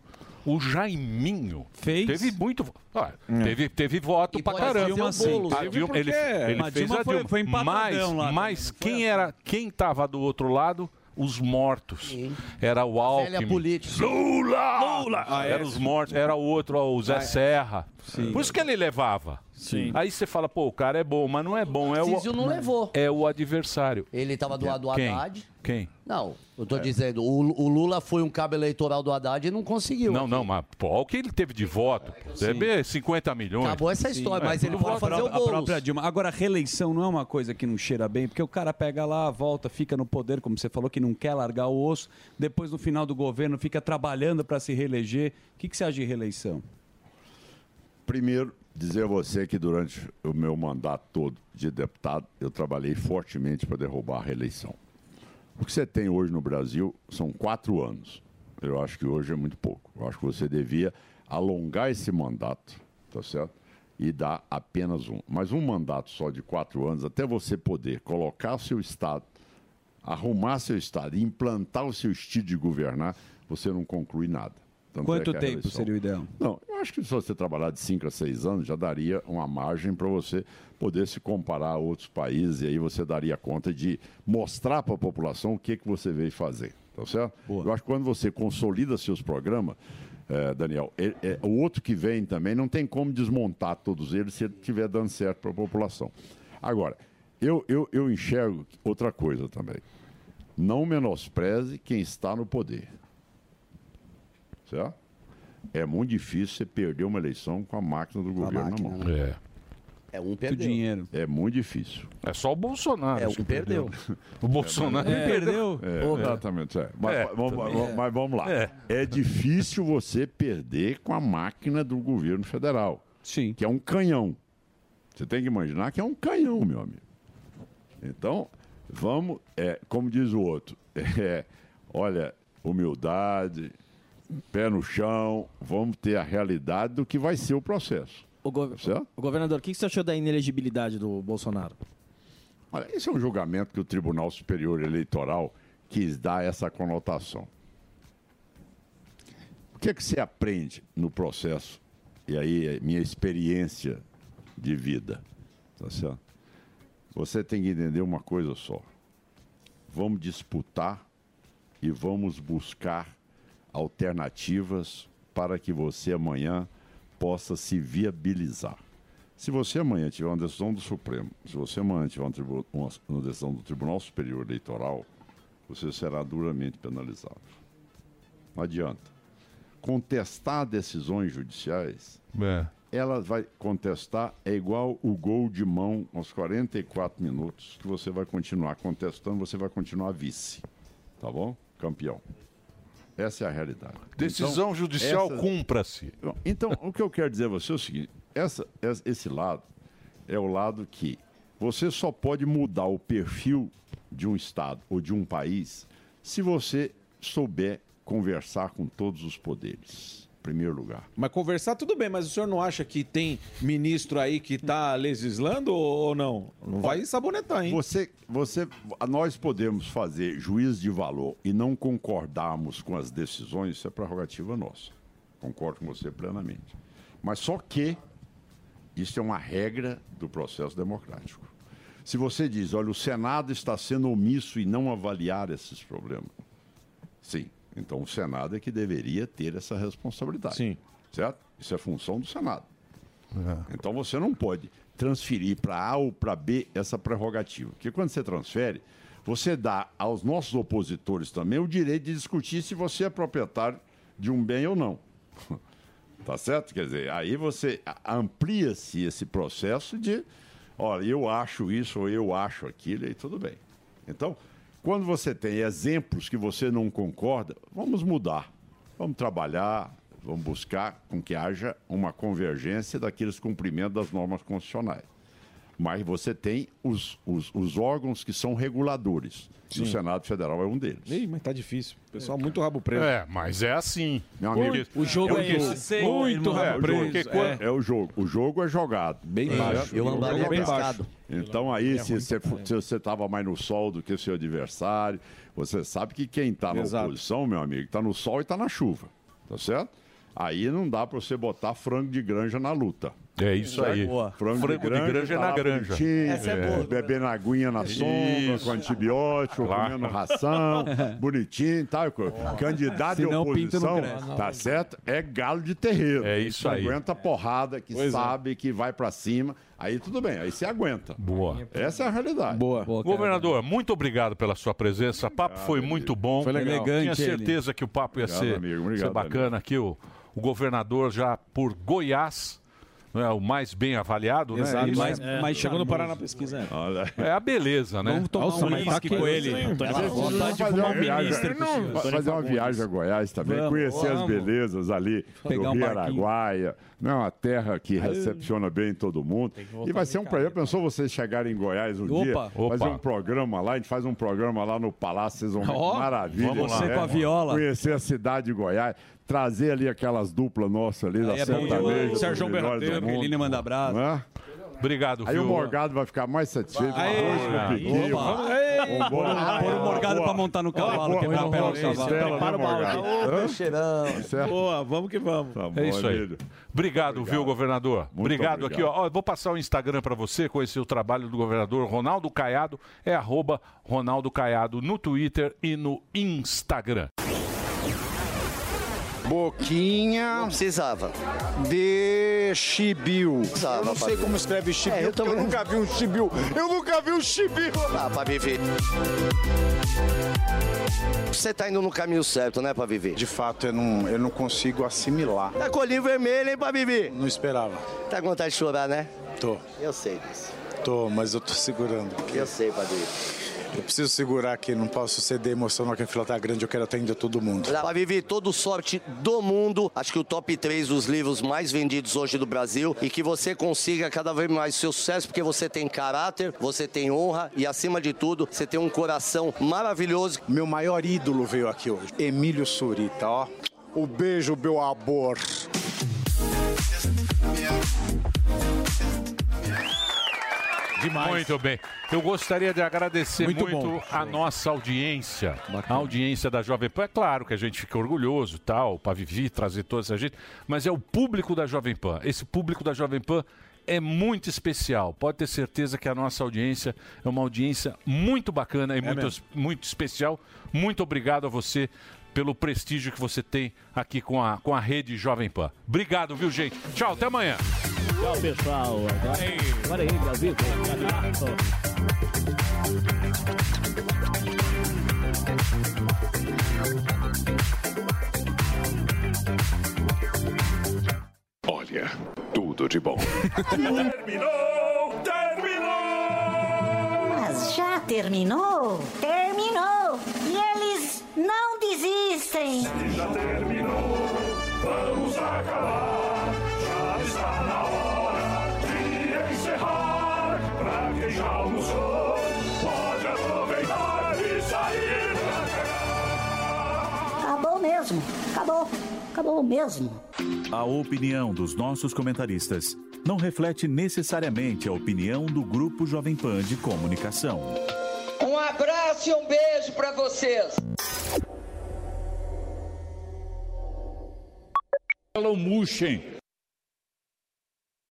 O Jaiminho fez? teve muito, ah, É. teve, teve voto E pra caramba. o Boulos, A Dilma, ele, ele Mas fez Dilma a foi- Dilma. foi empatadão mas, lá mas quem era, quem tava do outro lado? Os mortos. Era o Alckmin. Velha política. Lula! Lula! Ah, é. Era os mortos, era o outro, o Zé Ah, é. Serra. Sim. Por isso que ele levava. Sim. Aí você fala, pô, o cara é bom, mas não é bom. É o, Tarcísio não levou. É o adversário. Ele estava do lado do Quem? Haddad. Quem? Não, eu É. tô dizendo, o, o Lula foi um cabo eleitoral do Haddad e não conseguiu. Não, não, mas pô, olha o que ele teve de voto. Deve 50 milhões. Acabou essa história, mas ele A pode fazer o a própria Dilma. Agora, reeleição não é uma coisa que não cheira bem, porque o cara pega lá, volta, fica no poder, como você falou, que não quer largar o osso, depois no final do governo fica trabalhando para se reeleger. O que, que você acha de reeleição? Primeiro, dizer a você que durante o meu mandato todo de deputado, eu trabalhei fortemente para derrubar a reeleição. O que você tem hoje no Brasil são quatro anos. Eu acho que hoje é muito pouco. Eu acho que você devia alongar esse mandato, tá certo? E dar apenas um. Mas um mandato só de quatro anos, até você poder colocar seu Estado, arrumar seu Estado implantar o seu estilo de governar, você não conclui nada. Tanto Quanto é tempo seria o ideal? não, eu acho que se você trabalhar de 5 a 6 anos, já daria uma margem para você poder se comparar a outros países e aí você daria conta de mostrar para a população o que, que você veio fazer. Tá certo? Eu acho que quando você consolida seus programas, eh, Daniel, é- é- o outro que vem também não tem como desmontar todos eles se ele estiver dando certo para a população. Agora, eu, eu, eu enxergo outra coisa também. Não menospreze quem está no poder. Certo? É muito difícil você perder uma eleição com a máquina do governo máquina, na mão. né? É. É um perdeu. dinheiro. É muito difícil. É só o Bolsonaro. É, um que perdeu. O Bolsonaro É, perdeu. É, Ô, exatamente. é. Mas, É, vamos, também vamos- é. mas vamos lá. É. É. difícil você perder com a máquina do governo federal. Sim. Que é um canhão. Você tem que imaginar que é um canhão, meu amigo. Então, vamos, é, como diz o outro, é, olha, humildade, pé no chão, vamos ter a realidade do que vai ser o processo. O, go- o governador, o que que você achou da inelegibilidade do Bolsonaro? Olha, esse é um julgamento que o Tribunal Superior Eleitoral quis dar essa conotação. O que é que você aprende no processo? E aí, é minha experiência de vida, tá certo? Você tem que entender uma coisa só. Vamos disputar e vamos buscar alternativas para que você amanhã possa se viabilizar. Se você amanhã tiver uma decisão do Supremo, se você amanhã tiver uma, uma- uma decisão do Tribunal Superior Eleitoral, você será duramente penalizado. Não adianta. Contestar decisões judiciais, É. ela vai contestar, é igual o gol de mão aos 44 minutos, que você vai continuar contestando, você vai continuar vice. Tá bom? Campeão. Essa é a realidade. Decisão Então, judicial, essa- cumpra-se. Então, o que eu quero dizer a você é o seguinte: essa- esse lado é o lado que você só pode mudar o perfil de um Estado ou de um país se você souber conversar com todos os poderes. Primeiro lugar. Mas conversar tudo bem, mas o senhor não acha que tem ministro aí que tá legislando ou não? Não vai sabonetar, hein? Você, você, nós podemos fazer juízo de valor e não concordarmos com as decisões, isso é prerrogativa nossa. Concordo com você plenamente. Mas só que isso é uma regra do processo democrático. Se você diz, olha, o Senado está sendo omisso e não avaliar esses problemas, sim, então o Senado é que deveria ter essa responsabilidade. Sim. Certo? Isso é função do Senado. Então você não pode transferir para A ou para B essa prerrogativa. Porque quando você transfere, você dá aos nossos opositores também o direito de discutir se você é proprietário de um bem ou não. Tá certo? Quer dizer, aí você amplia-se esse processo de, olha, eu acho isso ou eu acho aquilo e tudo bem. Então, quando você tem exemplos que você não concorda, vamos mudar. Vamos trabalhar, vamos buscar com que haja uma convergência daqueles cumprimentos das normas constitucionais. Mas você tem os, os, os órgãos que são reguladores. E o. Senado Federal é um deles. Ih, mas tá difícil. Pessoal, muito rabo preso. É, mas é assim. Meu amigo, O jogo é esse. Muito é, rabo o jogo- preso, é. é. o jogo. O jogo é jogado. Bem É, baixo. o Eu jogo andaria é bem pescado. baixo. Então aí, se você se você estava mais no sol do que o seu adversário, você sabe que quem está na Exato. oposição, meu amigo, está no sol e está na chuva. Tá certo? Aí não dá para você botar frango de granja na luta. É isso aí. Boa. Frango, Frango de de granja, granja é tá na lá granja. Essa é boa. Bebendo aguinha na sombra, Isso. com antibiótico, Claro. comendo ração, bonitinho, tá? Candidato de Senão o pinto não oposição, tá certo? É galo de terreiro. É isso aí. Aguenta porrada, que Pois é. sabe que vai pra cima. Aí tudo bem, aí você aguenta. Boa. Essa é a realidade. Boa. Governador, muito obrigado pela sua presença. O papo foi muito bom. Foi legal. Tinha Elegante certeza que o papo ia Obrigado, ser, amigo. Obrigado, ser bacana aqui. O, o governador já por Goiás, é, o mais bem avaliado, Exato. né? Mais- É. mais Chegou no Paraná na pesquisa. É a beleza, né? Vamos tomar Nossa, um mas uísque tá com ele. Vontade de fazer uma fumar viagem, ministro com o senhor. fazer uma viagem a Goiás também, Vamos, conhecer as vamos. belezas ali Pegar do um Rio barquinho. Araguaia. Não é uma terra que recepciona bem todo mundo. E vai ser um prazer. Pensou vocês chegarem em Goiás um Opa. dia, Opa. fazer um programa lá, a gente faz um programa lá no Palácio, vocês vão que maravilha. vamos lá. né? Você com a viola. Conhecer a cidade de Goiás, trazer ali aquelas duplas nossas ali da é bom sertaneja. Sérgio Berrateiro, mundo. Aqueline manda abraço. Não é? Obrigado, Aí viu? o Morgado vai ficar mais satisfeito. Aê, piquinho. Opa. Vambora. Pôr o Morgado pra montar no cavalo, Boa. quebrar a perna do cavalo. Prepara né, o balde. Boa, vamos que vamos. Tá bom, É isso aí. Emílio. Obrigado, viu, governador? obrigado, aqui, ó. Ó, Vou passar o Instagram para você, conhecer o trabalho do governador Ronaldo Caiado. É arroba Ronaldo Caiado no Twitter e no Instagram. Boquinha. Não precisava. De chibiu. eu não sei como escreve chibiu, É, eu porque eu também. nunca vi um chibiu. Eu nunca vi um chibiu. Ah, pra viver. Você tá indo no caminho certo, né, pra viver? De fato, eu não, eu não consigo assimilar. Tá com o vermelho, hein, pra viver? Não esperava. Tá com vontade de chorar, né? Tô. Eu sei disso. Tô, mas eu tô segurando. Eu sei, padre. Eu preciso segurar aqui, não posso ceder emoção, não, que a fila tá grande, eu quero atender todo mundo. Pra viver toda sorte do mundo, acho que o top 3 dos livros mais vendidos hoje do Brasil e que você consiga cada vez mais seu sucesso, porque você tem caráter, você tem honra e, acima de tudo, você tem um coração maravilhoso. Meu maior ídolo veio aqui hoje, Emílio Surita, ó. O beijo, meu amor. Muito bem. Eu gostaria de agradecer Muito muito, a nossa audiência, a audiência da Jovem Pan. É claro que a gente fica orgulhoso, tal, para viver, trazer toda essa gente, mas é o público da Jovem Pan. Esse público da Jovem Pan é muito especial. Pode ter certeza que a nossa audiência é uma audiência muito bacana e muito, mesmo. muito especial. Muito obrigado a você pelo prestígio que você tem aqui com a, com a rede Jovem Pan. Obrigado, viu, gente? Tchau, até amanhã. Tchau, pessoal. Agora, agora aí, Brasil. Olha, tudo de bom. Terminou! Terminou! Mas já terminou? Terminou! Não desistem! Já terminou! Vamos acabar! Já está na hora de encerrar! Pra quem já almoçou, pode aproveitar e sair pra cá! Acabou mesmo! Acabou! Acabou mesmo! A opinião dos nossos comentaristas não reflete necessariamente a opinião do Grupo Jovem Pan de Comunicação. Um abraço e um beijo pra vocês. Não murchem